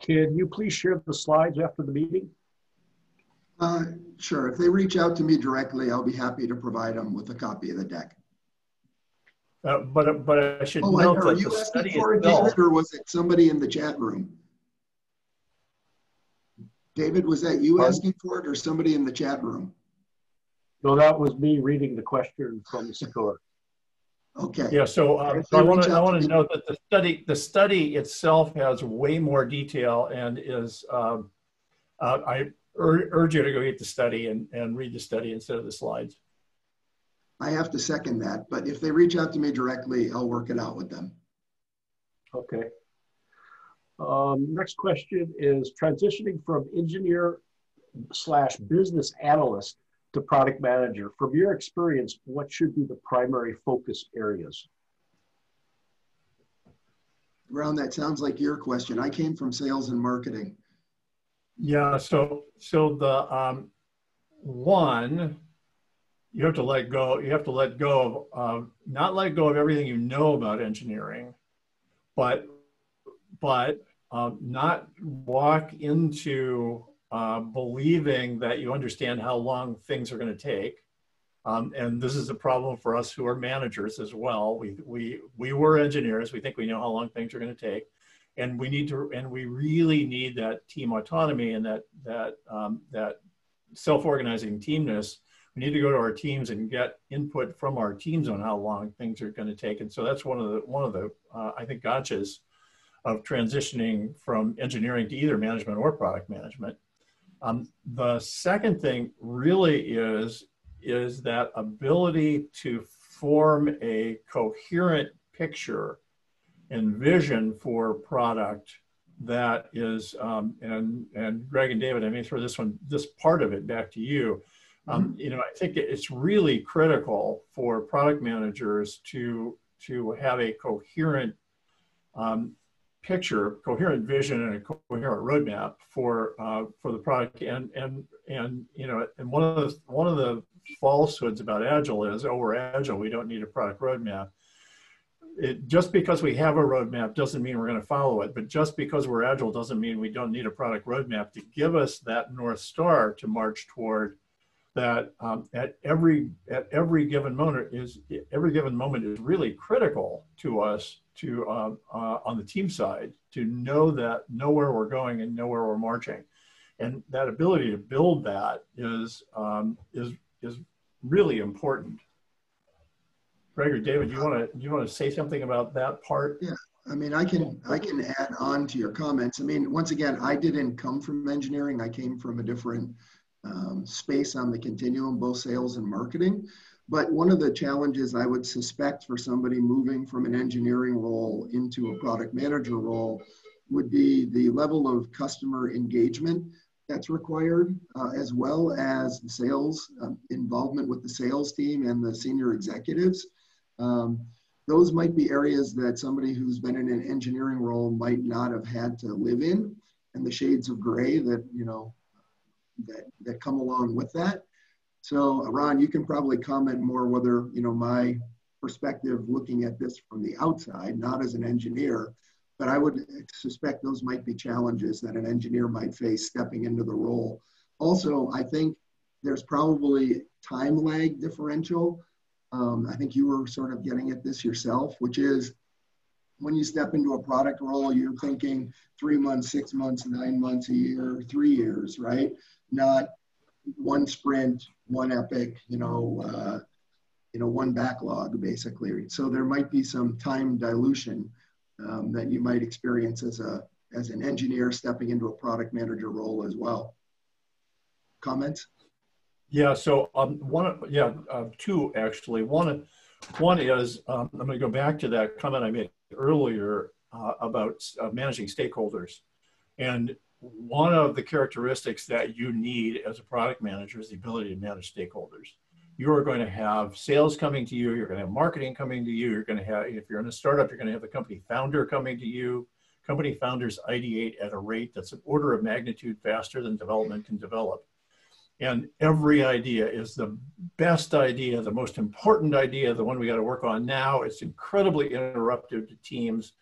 can you please share the slides after the meeting? Uh, sure. If they reach out to me directly, I'll be happy to provide them with a copy of the deck. Uh, but but I should oh, note that you the asking study for it, itself, David, or was it somebody in the chat room? David, was that you asking for it or somebody in the chat room? No, that was me reading the question from the Sakura. Okay. Yeah, so, uh, so I want to I want to note that the study the study itself has way more detail and is um, uh, I ur- urge you to go get the study and, and read the study instead of the slides. I have to second that, but if they reach out to me directly, I'll work it out with them. Okay. Um, next question is transitioning from engineer slash business analyst to product manager. From your experience, what should be the primary focus areas? Ron, that sounds like your question. I came from sales and marketing. Yeah, so so the um, one you have to let go. You have to let go of uh, not let go of everything you know about engineering, but but um, not walk into uh, believing that you understand how long things are going to take. Um, and this is a problem for us who are managers as well. We we we were engineers. We think we know how long things are going to take and we need to and we really need that team autonomy and that that um, that self-organizing teamness we need to go to our teams and get input from our teams on how long things are going to take and so that's one of the one of the uh, i think gotchas of transitioning from engineering to either management or product management um, the second thing really is is that ability to form a coherent picture and vision for product that is um, and and Greg and David, I may throw this one this part of it back to you. Um, you know, I think it's really critical for product managers to to have a coherent um, picture, coherent vision, and a coherent roadmap for uh, for the product. And and and you know, and one of the one of the falsehoods about agile is, oh, we're agile, we don't need a product roadmap it, just because we have a roadmap doesn't mean we're going to follow it. But just because we're agile doesn't mean we don't need a product roadmap to give us that north star to march toward. That um, at every at every given moment is every given moment is really critical to us to uh, uh, on the team side to know that know where we're going and know where we're marching, and that ability to build that is um, is is really important. Greg or David, do you want to you want to say something about that part? Yeah. I mean, I can I can add on to your comments. I mean, once again, I didn't come from engineering. I came from a different um, space on the continuum, both sales and marketing. But one of the challenges I would suspect for somebody moving from an engineering role into a product manager role would be the level of customer engagement that's required, uh, as well as the sales um, involvement with the sales team and the senior executives. Um, those might be areas that somebody who's been in an engineering role might not have had to live in, and the shades of gray that you know that that come along with that. So Ron, you can probably comment more whether, you know, my perspective looking at this from the outside, not as an engineer, but I would suspect those might be challenges that an engineer might face stepping into the role. Also, I think there's probably time lag differential. Um, I think you were sort of getting at this yourself, which is when you step into a product role, you're thinking three months, six months, nine months, a year, three years, right? Not one sprint, one epic, you know, uh, you know, one backlog basically. So there might be some time dilution um, that you might experience as a as an engineer stepping into a product manager role as well. Comments? Yeah. So um, one, yeah, uh, two actually. One, one is um, I'm going to go back to that comment I made earlier uh, about uh, managing stakeholders, and one of the characteristics that you need as a product manager is the ability to manage stakeholders you are going to have sales coming to you, you're going to have marketing coming to you, you're going to have, if you're in a startup, you're going to have the company founder coming to you. Company founders ideate at a rate that's an order of magnitude faster than development can develop. And every idea is the best idea, the most important idea, the one we got to work on now. It's incredibly interruptive to teams.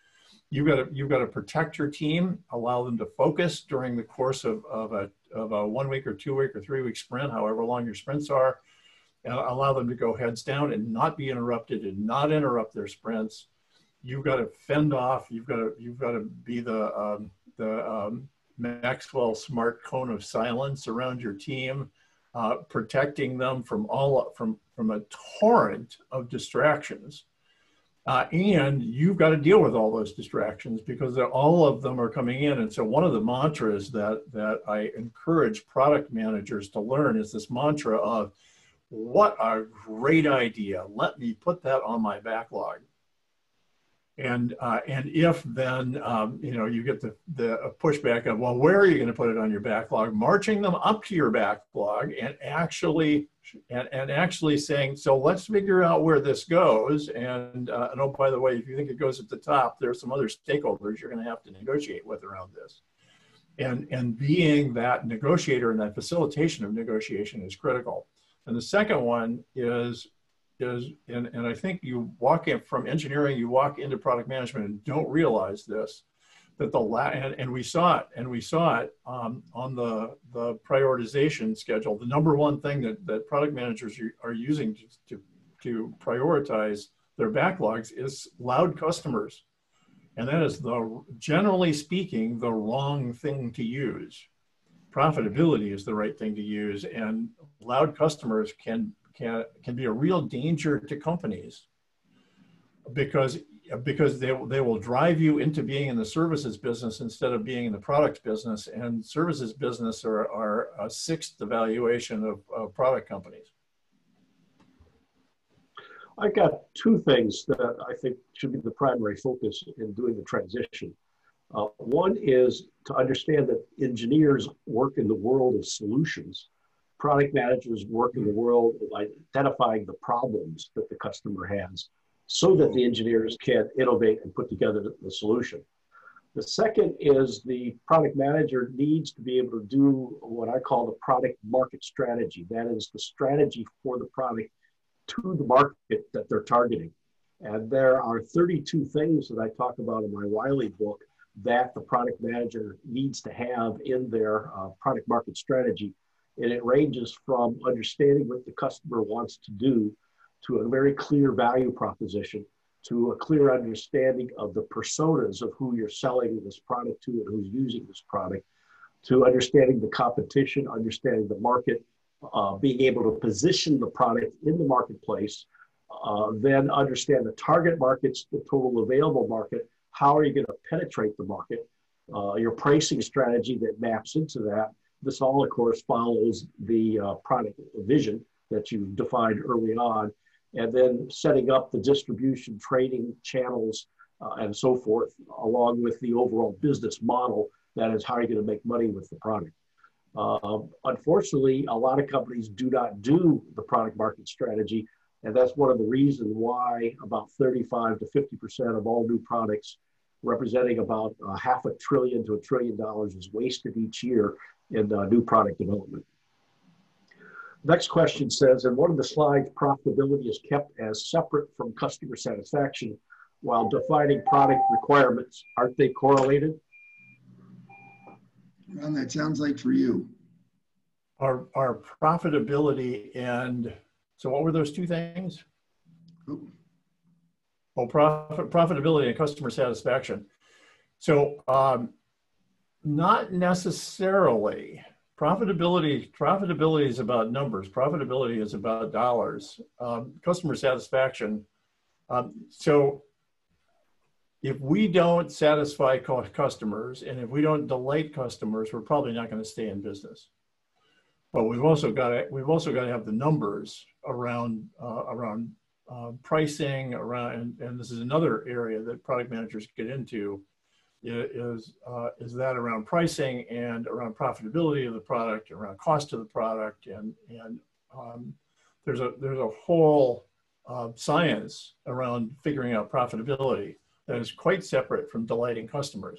You've got to, you've got to protect your team, allow them to focus during the course of, of, a, of a one week or two week or three week sprint, however long your sprints are and allow them to go heads down and not be interrupted and not interrupt their sprints. You've got to fend off. You've got to you've got to be the um, the um, Maxwell smart cone of silence around your team, uh, protecting them from all from from a torrent of distractions. Uh, and you've got to deal with all those distractions because all of them are coming in. And so one of the mantras that that I encourage product managers to learn is this mantra of what a great idea. Let me put that on my backlog. And, uh, and if then, um, you know, you get the, the pushback of, well, where are you going to put it on your backlog? Marching them up to your backlog and actually, and, and actually saying, so let's figure out where this goes. And, uh, and oh, by the way, if you think it goes at the top, there are some other stakeholders you're going to have to negotiate with around this. And, and being that negotiator and that facilitation of negotiation is critical. And the second one is, is and, and I think you walk in from engineering, you walk into product management and don't realize this, that the la- and, and we saw it, and we saw it um, on the, the prioritization schedule. The number one thing that, that product managers are using to, to, to prioritize their backlogs is loud customers. And that is the, generally speaking, the wrong thing to use profitability is the right thing to use and loud customers can can can be a real danger to companies because because they, they will drive you into being in the services business instead of being in the products business. And services business are, are a sixth evaluation of, of product companies. I've got two things that i think should be the primary focus in doing the transition. Uh, one is to understand that engineers work in the world of solutions. Product managers work in the world of identifying the problems that the customer has so that the engineers can innovate and put together the solution. The second is the product manager needs to be able to do what I call the product market strategy. That is the strategy for the product to the market that they're targeting. And there are 32 things that I talk about in my Wiley book that the product manager needs to have in their uh, product market strategy. And it ranges from understanding what the customer wants to do to a very clear value proposition to a clear understanding of the personas of who you're selling this product to and who's using this product to understanding the competition, understanding the market, uh, being able to position the product in the marketplace, uh, then understand the target markets, the total available market, how are you going to penetrate the market? Uh, your pricing strategy that maps into that. This all, of course, follows the uh, product vision that you defined early on, and then setting up the distribution, trading channels, uh, and so forth, along with the overall business model. That is how you're going to make money with the product. Uh, unfortunately, a lot of companies do not do the product market strategy, and that's one of the reasons why about 35 to 50 percent of all new products representing about uh, half a trillion to a trillion dollars is wasted each year in uh, new product development. next question says, in one of the slides, profitability is kept as separate from customer satisfaction while defining product requirements. Aren't they correlated? Ron, that sounds like for you. Our, our profitability and, so what were those two things? Oop. Well, profit, profitability and customer satisfaction. So um, not necessarily. Profitability, profitability is about numbers. Profitability is about dollars. Um, customer satisfaction. Um, so if we don't satisfy customers and if we don't delight customers, we're probably not going to stay in business. But we've also got to we've also got to have the numbers around uh, around uh, pricing around, and, and this is another area that product managers get into is uh, is that around pricing and around profitability of the product, around cost of the product, and and um, there's a there's a whole uh, science around figuring out profitability that is quite separate from delighting customers.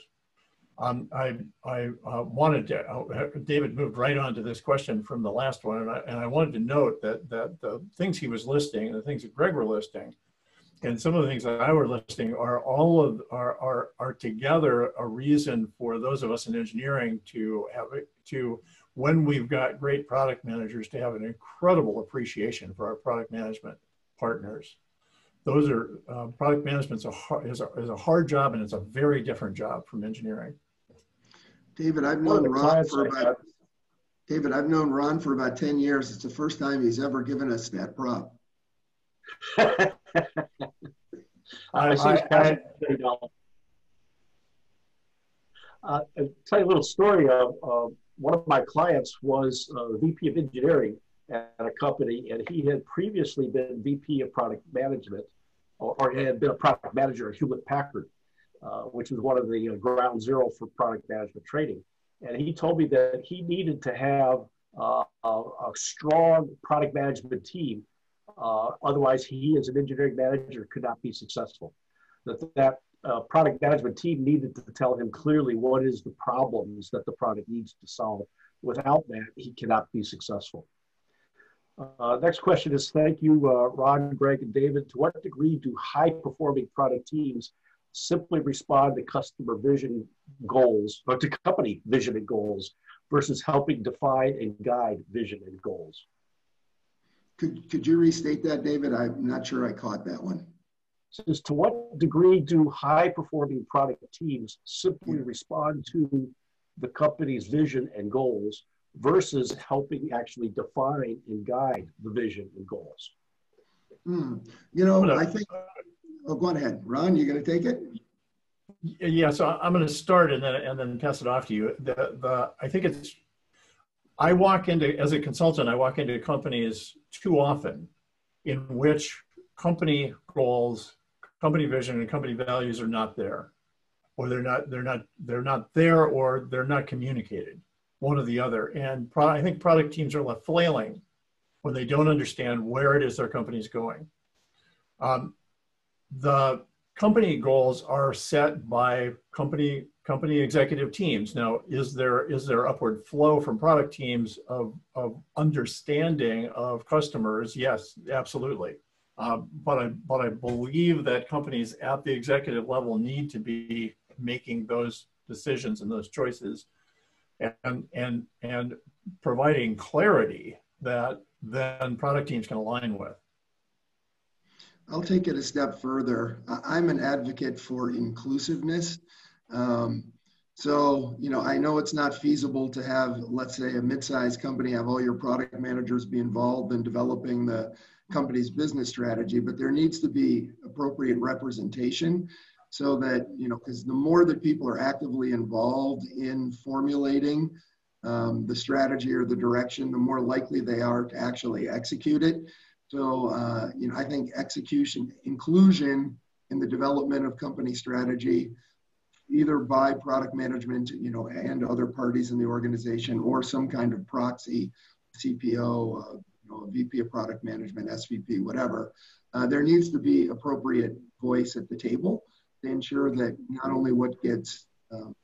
Um, I, I uh, wanted to, uh, David moved right on to this question from the last one, and I, and I wanted to note that, that the things he was listing, and the things that Greg were listing, and some of the things that I were listing are all of are, are, are together a reason for those of us in engineering to have to when we've got great product managers to have an incredible appreciation for our product management partners those are uh, product management is a, hard, is, a, is a hard job and it's a very different job from engineering. David, I've known Ron for about David, I've known Ron for about 10 years. It's the first time he's ever given us that prop. I, I, I, uh, I'll tell you a little story of uh, one of my clients was uh, VP of engineering at a company, and he had previously been VP of product management, or, or had been a product manager at Hewlett Packard, uh, which was one of the uh, ground zero for product management training. And he told me that he needed to have uh, a, a, strong product management team. Uh, otherwise, he, as an engineering manager, could not be successful. That that uh, product management team needed to tell him clearly what is the problems that the product needs to solve. Without that, he cannot be successful. Uh, next question is, thank you, uh, Ron, Greg, and David. To what degree do high-performing product teams simply respond to customer vision goals, or to company vision and goals, versus helping define and guide vision and goals? Could, could you restate that, David? I'm not sure I caught that one. Says, to what degree do high-performing product teams simply respond to the company's vision and goals versus helping actually define and guide the vision and goals. Hmm. You know, I think, oh, go ahead. Ron, you going to take it? Yeah, so I'm going to start and then and then pass it off to you. The, the I think it's I walk into as a consultant, I walk into companies too often in which company goals, company vision, and company values are not there, or they're not they're not they're not there, or they're not communicated one or the other. And pro- I think product teams are left flailing when they don't understand where it is their company is going. Um, the company goals are set by company company executive teams. Now, is there is there upward flow from product teams of, of understanding of customers? Yes, absolutely. Uh, but I but I believe that companies at the executive level need to be making those decisions and those choices and and and providing clarity that then product teams can align with. I'll take it a step further. I'm an advocate for inclusiveness. Um, so, you know, I know it's not feasible to have, let's say, a mid-sized company have all your product managers be involved in developing the company's business strategy, but there needs to be appropriate representation so that you know because the more that people are actively involved in formulating um, the strategy or the direction the more likely they are to actually execute it so uh, you know i think execution inclusion in the development of company strategy either by product management you know and other parties in the organization or some kind of proxy cpo uh, you know, vp of product management svp whatever uh, there needs to be appropriate voice at the table to ensure that not only what gets um,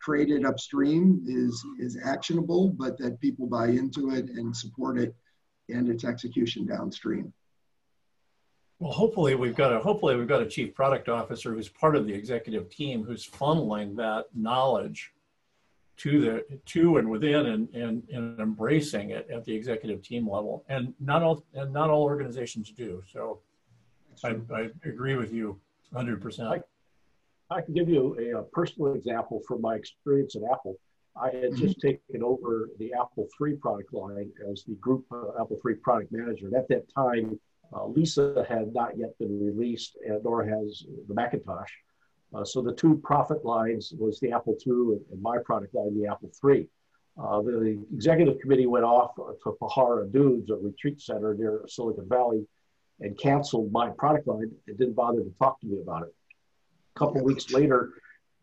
created upstream is is actionable, but that people buy into it and support it and its execution downstream. Well, hopefully we've got a hopefully we've got a chief product officer who's part of the executive team who's funneling that knowledge to the to and within and, and, and embracing it at the executive team level. And not all and not all organizations do. So I, I agree with you 100%. I can give you a, a, personal example from my experience at Apple. I had just mm-hmm. taken over the Apple III product line as the group uh, Apple III product manager. And at that time, uh, Lisa had not yet been released, and nor has the Macintosh. Uh, so the two profit lines was the Apple II and, and my product line, the Apple III. Uh, the executive committee went off to Pajaro Dunes, a retreat center near Silicon Valley, and canceled my product line and didn't bother to talk to me about it. A couple weeks later,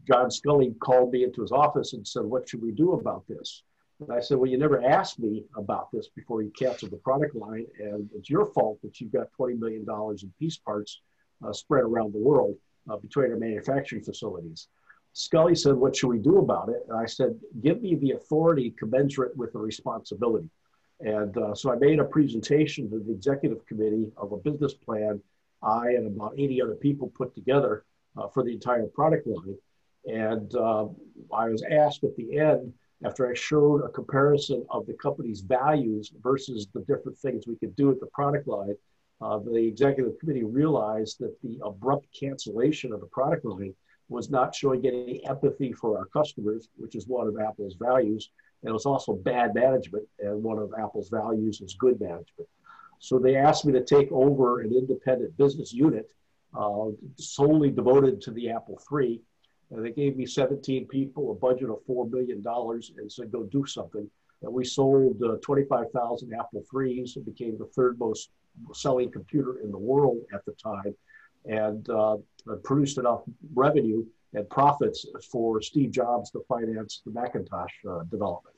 John Sculley called me into his office and said, What should we do about this? And I said, Well, you never asked me about this before you canceled the product line, and it's your fault that you've got $20 million in piece parts uh, spread around the world uh, between our manufacturing facilities. Scully said, What should we do about it? And I said, Give me the authority commensurate with the responsibility. And uh, so I made a presentation to the executive committee of a business plan I and about 80 other people put together uh, for the entire product line. And uh, I was asked at the end, after I showed a comparison of the company's values versus the different things we could do at the product line, uh, the executive committee realized that the abrupt cancellation of the product line was not showing any empathy for our customers, which is one of Apple's values. And it was also bad management, and one of Apple's values is good management. So they asked me to take over an independent business unit uh, solely devoted to the Apple III and they gave me 17 people, a budget of $4 million, and said, go do something. And we sold uh, 25,000 Apple IIIs. It became the third most selling computer in the world at the time and uh, produced enough revenue and profits for Steve Jobs to finance the Macintosh uh, development.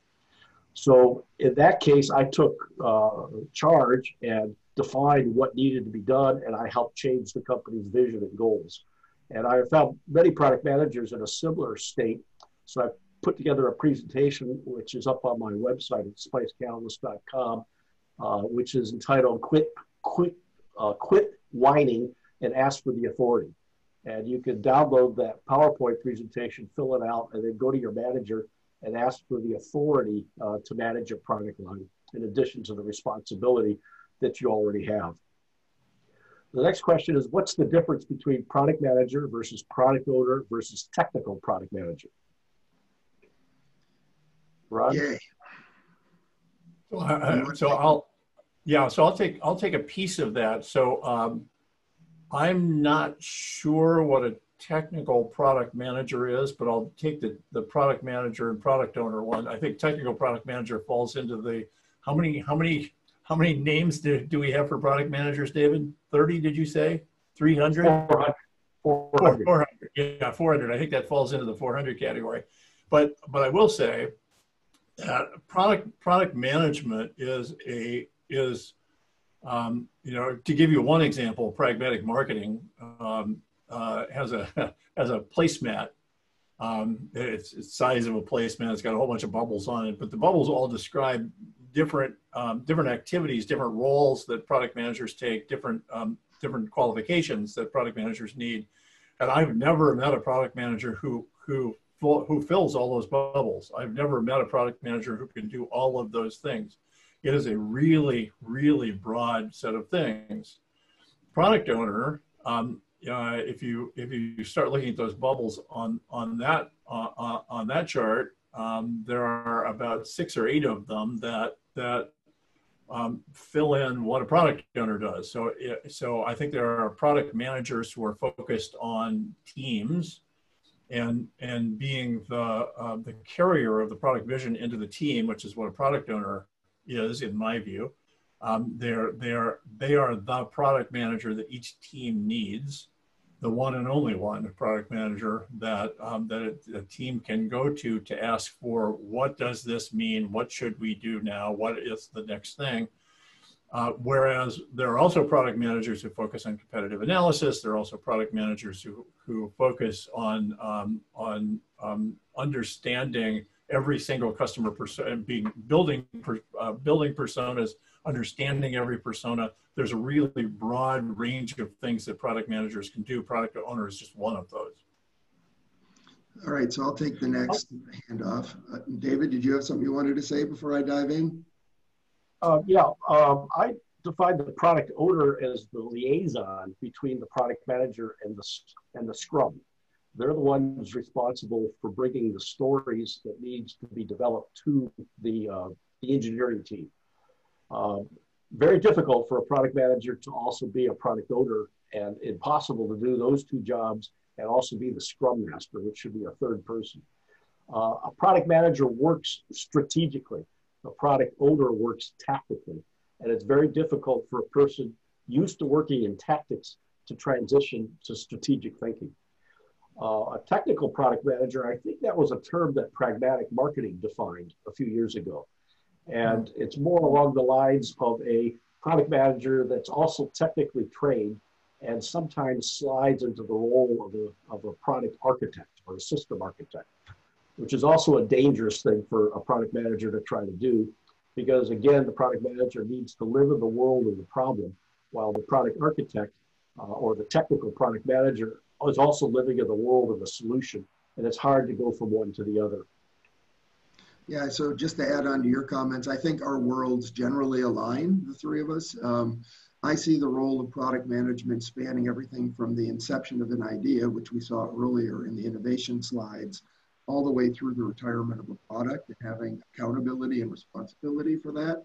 So in that case, I took uh, charge and defined what needed to be done, and I helped change the company's vision and goals. And I found many product managers in a similar state. So I put together a presentation, which is up on my website at spicecatalyst.com, uh, which is entitled Quit, Quit, uh, Quit Whining and Ask for the Authority. And you can download that PowerPoint presentation, fill it out, and then go to your manager and ask for the authority uh, to manage your product line, in addition to the responsibility that you already have. The next question is what's the difference between product manager versus product owner versus technical product manager? Ron? Yay. So, uh, so I'll, yeah, so I'll take, I'll take a piece of that. So um, I'm not sure what a technical product manager is, but I'll take the, the product manager and product owner one. I think technical product manager falls into the, how many, how many how many names do, do we have for product managers, David? 30, did you say? 300? 400. 400. 400. Yeah, 400. I think that falls into the 400 category. But, but I will say that product, product management is a, is, um, you know, to give you one example, pragmatic marketing um, uh, has a, has a placemat um, it's, it's size of a placemat. It's got a whole bunch of bubbles on it, but the bubbles all describe different um, different activities, different roles that product managers take, different um, different qualifications that product managers need. And I've never met a product manager who who who fills all those bubbles. I've never met a product manager who can do all of those things. It is a really really broad set of things. Product owner, um, uh, if you if you start looking at those bubbles on on that uh, uh on that chart, um, there are about six or eight of them that that um, fill in what a product owner does. So, so I think there are product managers who are focused on teams and and being the uh, the carrier of the product vision into the team, which is what a product owner is, in my view. Um, they're they're they are the product manager that each team needs the one and only one product manager that um, that a, a, team can go to to ask for what does this mean? What should we do now? What is the next thing? Uh, whereas there are also product managers who focus on competitive analysis. There are also product managers who who focus on um, on um, understanding every single customer persona being building per, uh, building personas understanding every persona. There's a really broad range of things that product managers can do. Product owner is just one of those. All right, so I'll take the next handoff. Uh, David, did you have something you wanted to say before I dive in? Uh, yeah, um, I define the product owner as the liaison between the product manager and the and the scrum. They're the ones responsible for bringing the stories that needs to be developed to the uh, the engineering team. Uh, very difficult for a product manager to also be a product owner, and impossible to do those two jobs and also be the scrum master, which should be a third person. Uh, a product manager works strategically. A product owner works tactically. And it's very difficult for a person used to working in tactics to transition to strategic thinking. Uh, a technical product manager, I think that was a term that pragmatic marketing defined a few years ago. And it's more along the lines of a product manager that's also technically trained and sometimes slides into the role of a, of a product architect or a system architect, which is also a dangerous thing for a product manager to try to do because again, the product manager needs to live in the world of the problem while the product architect uh, or the technical product manager is also living in the world of the solution. And it's hard to go from one to the other. Yeah, so just to add on to your comments, I think our worlds generally align, the three of us. Um, I see the role of product management spanning everything from the inception of an idea, which we saw earlier in the innovation slides, all the way through the retirement of a product and having accountability and responsibility for that.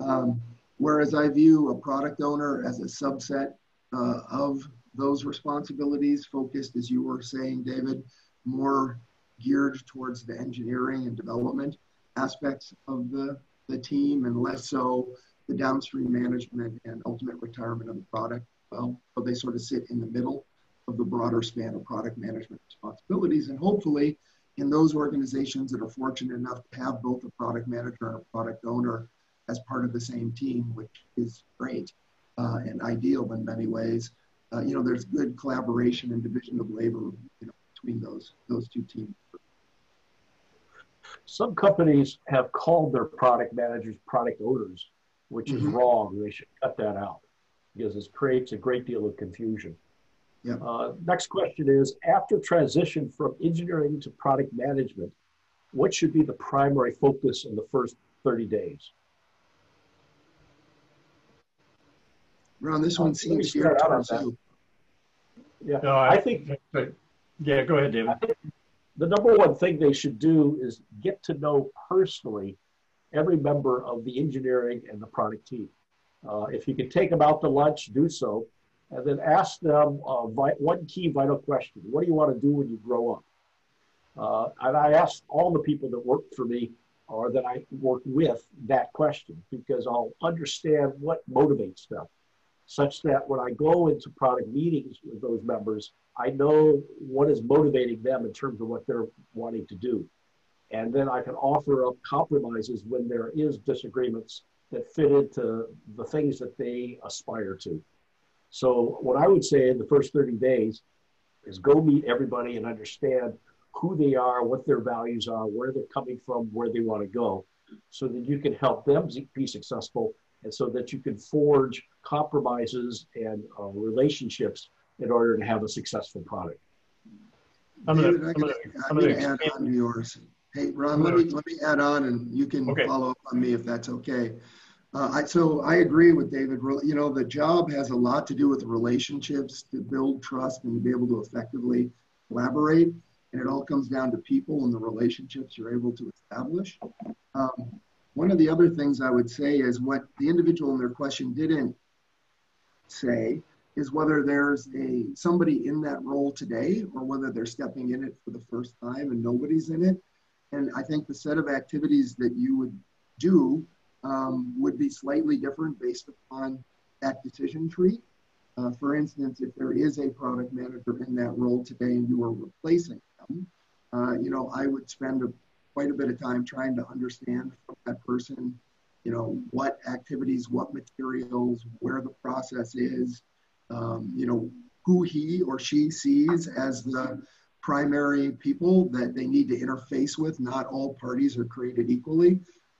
Um, whereas I view a product owner as a subset uh, of those responsibilities, focused, as you were saying, David, more geared towards the engineering and development aspects of the, the team and less so the downstream management and ultimate retirement of the product. Well, so they sort of sit in the middle of the broader span of product management responsibilities. And hopefully, in those organizations that are fortunate enough to have both a product manager and a product owner as part of the same team, which is great uh, and ideal in many ways. Uh, you know, there's good collaboration and division of labor, you know, between those those two teams. Some companies have called their product managers product owners, which mm-hmm. is wrong. They should cut that out because it creates a great deal of confusion. Yep. Uh, next question is, after transition from engineering to product management, what should be the primary focus in the first 30 days? Ron, this one uh, seems to towards you. Yeah, no, I, I think. Yeah, go ahead, David. The number one thing they should do is get to know personally every member of the engineering and the product team. Uh, if you can take them out to lunch, do so and then ask them uh, one key vital question. What do you want to do when you grow up? Uh, and I asked all the people that work for me or that I work with that question because I'll understand what motivates them, such that when I go into product meetings with those members, I know what is motivating them in terms of what they're wanting to do. And then I can offer up compromises when there is disagreements that fit into the things that they aspire to. So what I would say in the first 30 days is go meet everybody and understand who they are, what their values are, where they're coming from, where they want to go, so that you can help them be successful and so that you can forge compromises and uh, relationships in order to have a successful product. I'm going to add on to yours. Hey, Ron, let me, let me add on and you can okay. follow up on me if that's okay. Uh, I, so I agree with David. You know, the job has a lot to do with relationships to build trust and to be able to effectively collaborate. And it all comes down to people and the relationships you're able to establish. Um, one of the other things I would say is what the individual in their question didn't say is whether there's a somebody in that role today or whether they're stepping in it for the first time and nobody's in it. And I think the set of activities that you would do um, would be slightly different based upon that decision tree. Uh, for instance, if there is a product manager in that role today and you are replacing them, uh, you know, I would spend a, quite a bit of time trying to understand from that person, you know, what activities, what materials, where the process is, um, you know, who he or she sees as the primary people that they need to interface with. Not all parties are created equally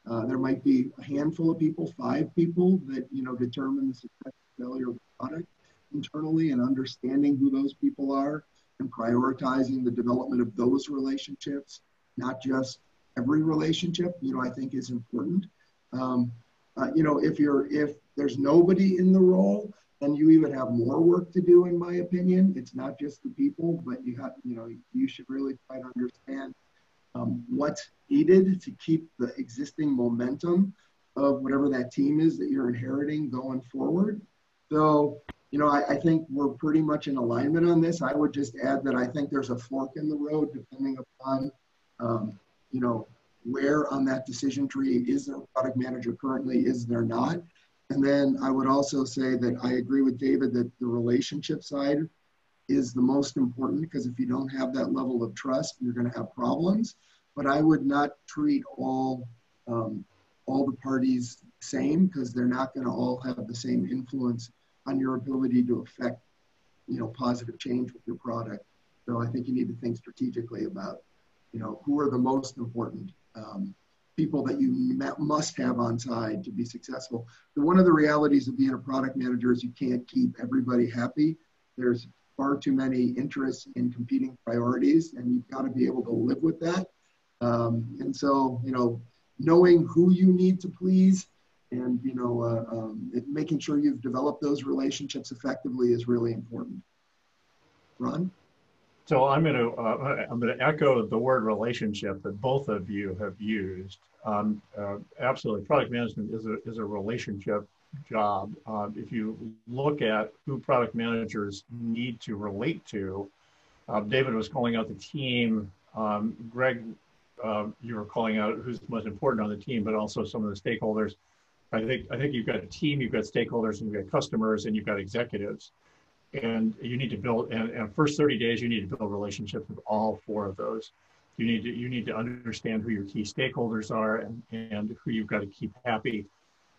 Uh, there might be a handful of people, five people that, you know, determine the success failure of the product internally and understanding who those people are and prioritizing the development of those relationships, not just every relationship, you know, I think is important. Um, uh, you know, if you're, if there's nobody in the role, then you even have more work to do, in my opinion. It's not just the people, but you have, you know, you should really try to understand um, what's needed to keep the existing momentum of whatever that team is that you're inheriting going forward. So, you know, I, I, think we're pretty much in alignment on this. I would just add that I think there's a fork in the road depending upon, um, you know, where on that decision tree is there a product manager currently, is there not? And then I would also say that I agree with David that the relationship side is the most important because if you don't have that level of trust, you're going to have problems. But I would not treat all um, all the parties same because they're not going to all have the same influence on your ability to affect you know positive change with your product. So I think you need to think strategically about you know who are the most important um, people that you must have on side to be successful. But one of the realities of being a product manager is you can't keep everybody happy. There's far too many interests in competing priorities, and you've got to be able to live with that. Um, and so, you know, knowing who you need to please and, you know, uh, um, making sure you've developed those relationships effectively is really important. Ron? So I'm going to uh, I'm going to echo the word relationship that both of you have used. Um, uh, absolutely, product management is a is a relationship job. Um, if you look at who product managers need to relate to, uh, David was calling out the team. Um, Greg, uh, you were calling out who's most important on the team, but also some of the stakeholders. I think I think you've got a team, you've got stakeholders, and you've got customers, and you've got executives and you need to build and, and first 30 days you need to build relationships with all four of those. You need to you need to understand who your key stakeholders are and, and who you've got to keep happy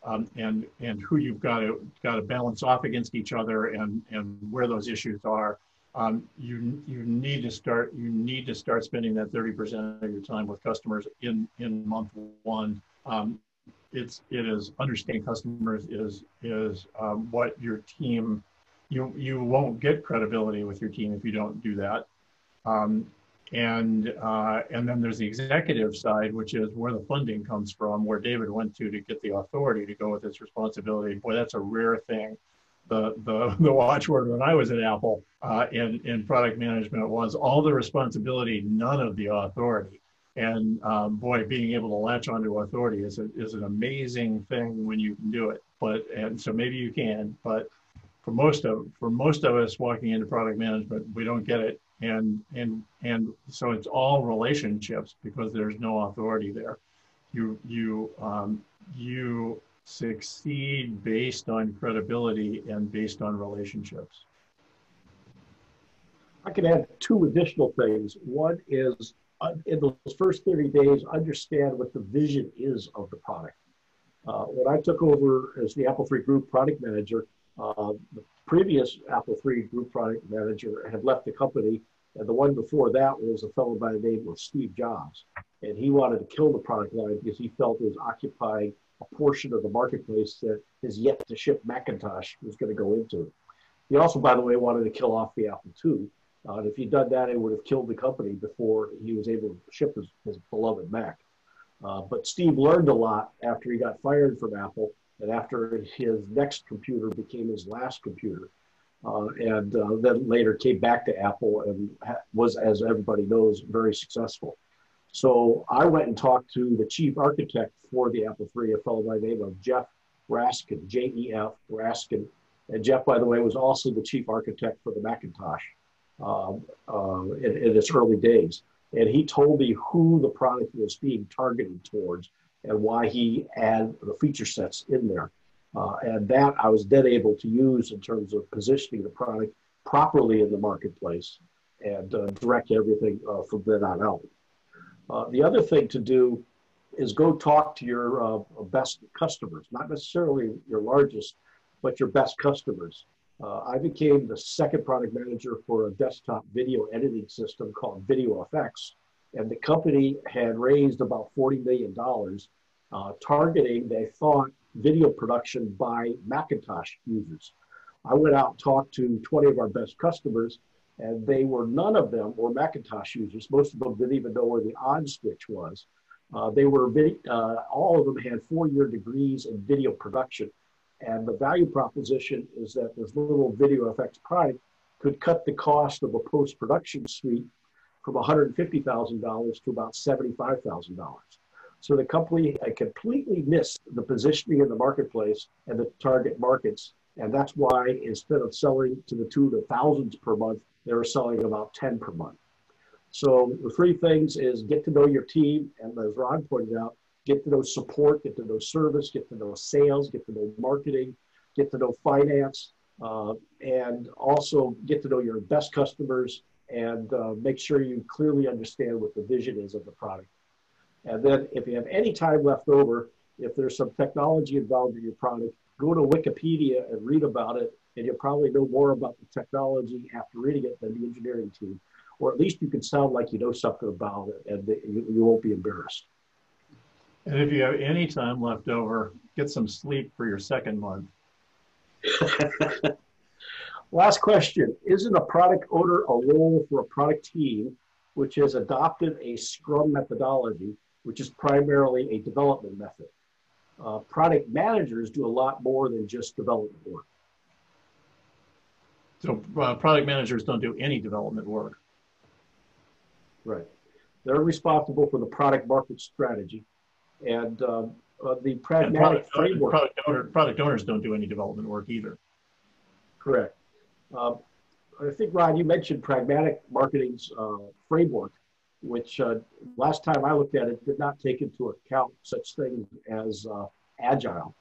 um, and and who you've got to got to balance off against each other and and where those issues are. Um, you you need to start you need to start spending that 30% of your time with customers in in month one. Um, it's it is understanding customers is is um, what your team you you won't get credibility with your team if you don't do that. Um, and uh, and then there's the executive side, which is where the funding comes from, where David went to to get the authority to go with his responsibility. Boy, that's a rare thing. The the the watchword when I was at Apple uh, in in product management was all the responsibility, none of the authority. And um, boy, being able to latch onto authority is a, is an amazing thing when you can do it. But and so maybe you can, but for most of for most of us walking into product management, we don't get it, and and and so it's all relationships because there's no authority there. You you um, you succeed based on credibility and based on relationships. I can add two additional things. One is uh, in those first 30 days, understand what the vision is of the product. Uh, when I took over as the Apple III Group product manager, uh, the previous Apple III group product manager had left the company, and the one before that was a fellow by the name of Steve Jobs. And he wanted to kill the product line because he felt it was occupying a portion of the marketplace that his yet to ship Macintosh was going to go into. He also, by the way, wanted to kill off the Apple II. Uh, and if he'd done that, it would have killed the company before he was able to ship his, his beloved Mac. Uh, but Steve learned a lot after he got fired from Apple and after his next computer became his last computer. Uh, and uh, then later came back to Apple and was, as everybody knows, very successful. So I went and talked to the chief architect for the Apple III, a fellow by the name of Jef Raskin, J E F Raskin. And Jef, by the way, was also the chief architect for the Macintosh um, uh, in, in its early days. And he told me who the product was being targeted towards and why he added the feature sets in there. Uh, and that I was then able to use in terms of positioning the product properly in the marketplace and uh, direct everything uh, from then on out. Uh, the other thing to do is go talk to your uh, best customers, not necessarily your largest, but your best customers. Uh, I became the second product manager for a desktop video editing system called Video VideoFX and the company had raised about $40 million uh, targeting, they thought, video production by Macintosh users. I went out and talked to 20 of our best customers, and they were none of them were Macintosh users. Most of them didn't even know where the on switch was. Uh, they were uh, all of them had four-year degrees in video production, and the value proposition is that this little video effects product could cut the cost of a post-production suite from $150,000 to about $75,000. So the company completely missed the positioning in the marketplace and the target markets. And that's why instead of selling to the tune of thousands per month, they were selling about 10 per month. So the three things is get to know your team. And as Ron pointed out, get to know support, get to know service, get to know sales, get to know marketing, get to know finance, uh, and also get to know your best customers and uh, make sure you clearly understand what the vision is of the product. And then if you have any time left over, if there's some technology involved in your product, go to Wikipedia and read about it, and you'll probably know more about the technology after reading it than the engineering team. Or at least you can sound like you know something about it and you, you won't be embarrassed. And if you have any time left over, get some sleep for your second month. Last question. Isn't a product owner a role for a product team which has adopted a Scrum methodology, which is primarily a development method? Uh, product managers do a lot more than just development work. So uh, product managers don't do any development work. Right. They're responsible for the product market strategy and um, uh, the pragmatic and product, framework. Product, owner, product owners don't do any development work either. Correct. Um, I think, Ron, you mentioned pragmatic marketing's uh, framework, which uh, last time I looked at it did not take into account such things as uh, agile.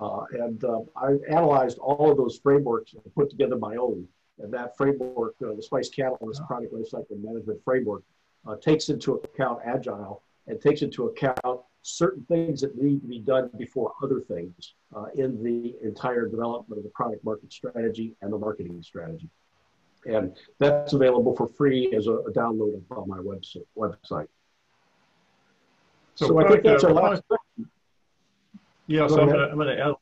Uh, and uh, I analyzed all of those frameworks and put together my own. And that framework, uh, the Spice Catalyst Product Lifecycle Management Framework, takes into account agile and takes into account certain things that need to be done before other things uh, in the entire development of the product market strategy and the marketing strategy. And that's available for free as a, a download on my website. website. So, so I think that's our last question. Yeah, so I'm gonna, I'm gonna add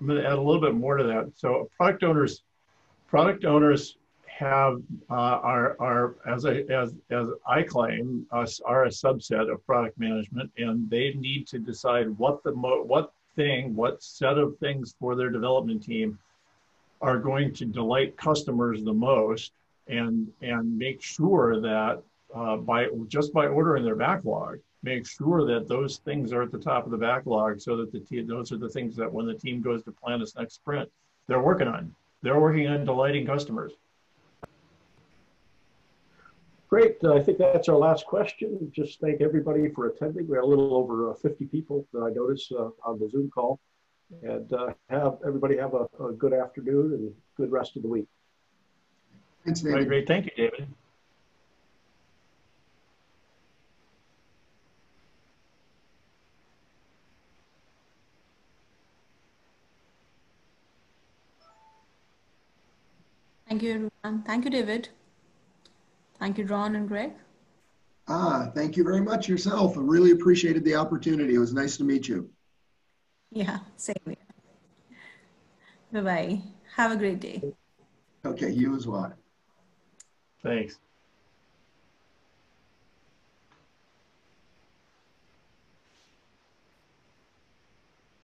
I'm gonna add a little bit more to that. So product owners, product owners have uh, are are as I as as I claim us are a subset of product management, and they need to decide what the mo- what thing, what set of things for their development team are going to delight customers the most, and and make sure that uh, by just by ordering their backlog, make sure that those things are at the top of the backlog, so that the those are the things that when the team goes to plan its next sprint, they're working on. They're working on delighting customers. Great. I think that's our last question. Just thank everybody for attending. We had a little over uh, 50 people that I noticed uh, on the Zoom call. And uh, have everybody have a, a, good afternoon and good rest of the week. Thanks, David. Right, great. Thank you, David. Thank you, everyone. Thank you, David. Thank you, Ron and Greg. Ah, thank you very much yourself. I really appreciated the opportunity. It was nice to meet you. Yeah, same here. Bye-bye. Have a great day. Okay, you as well. Thanks.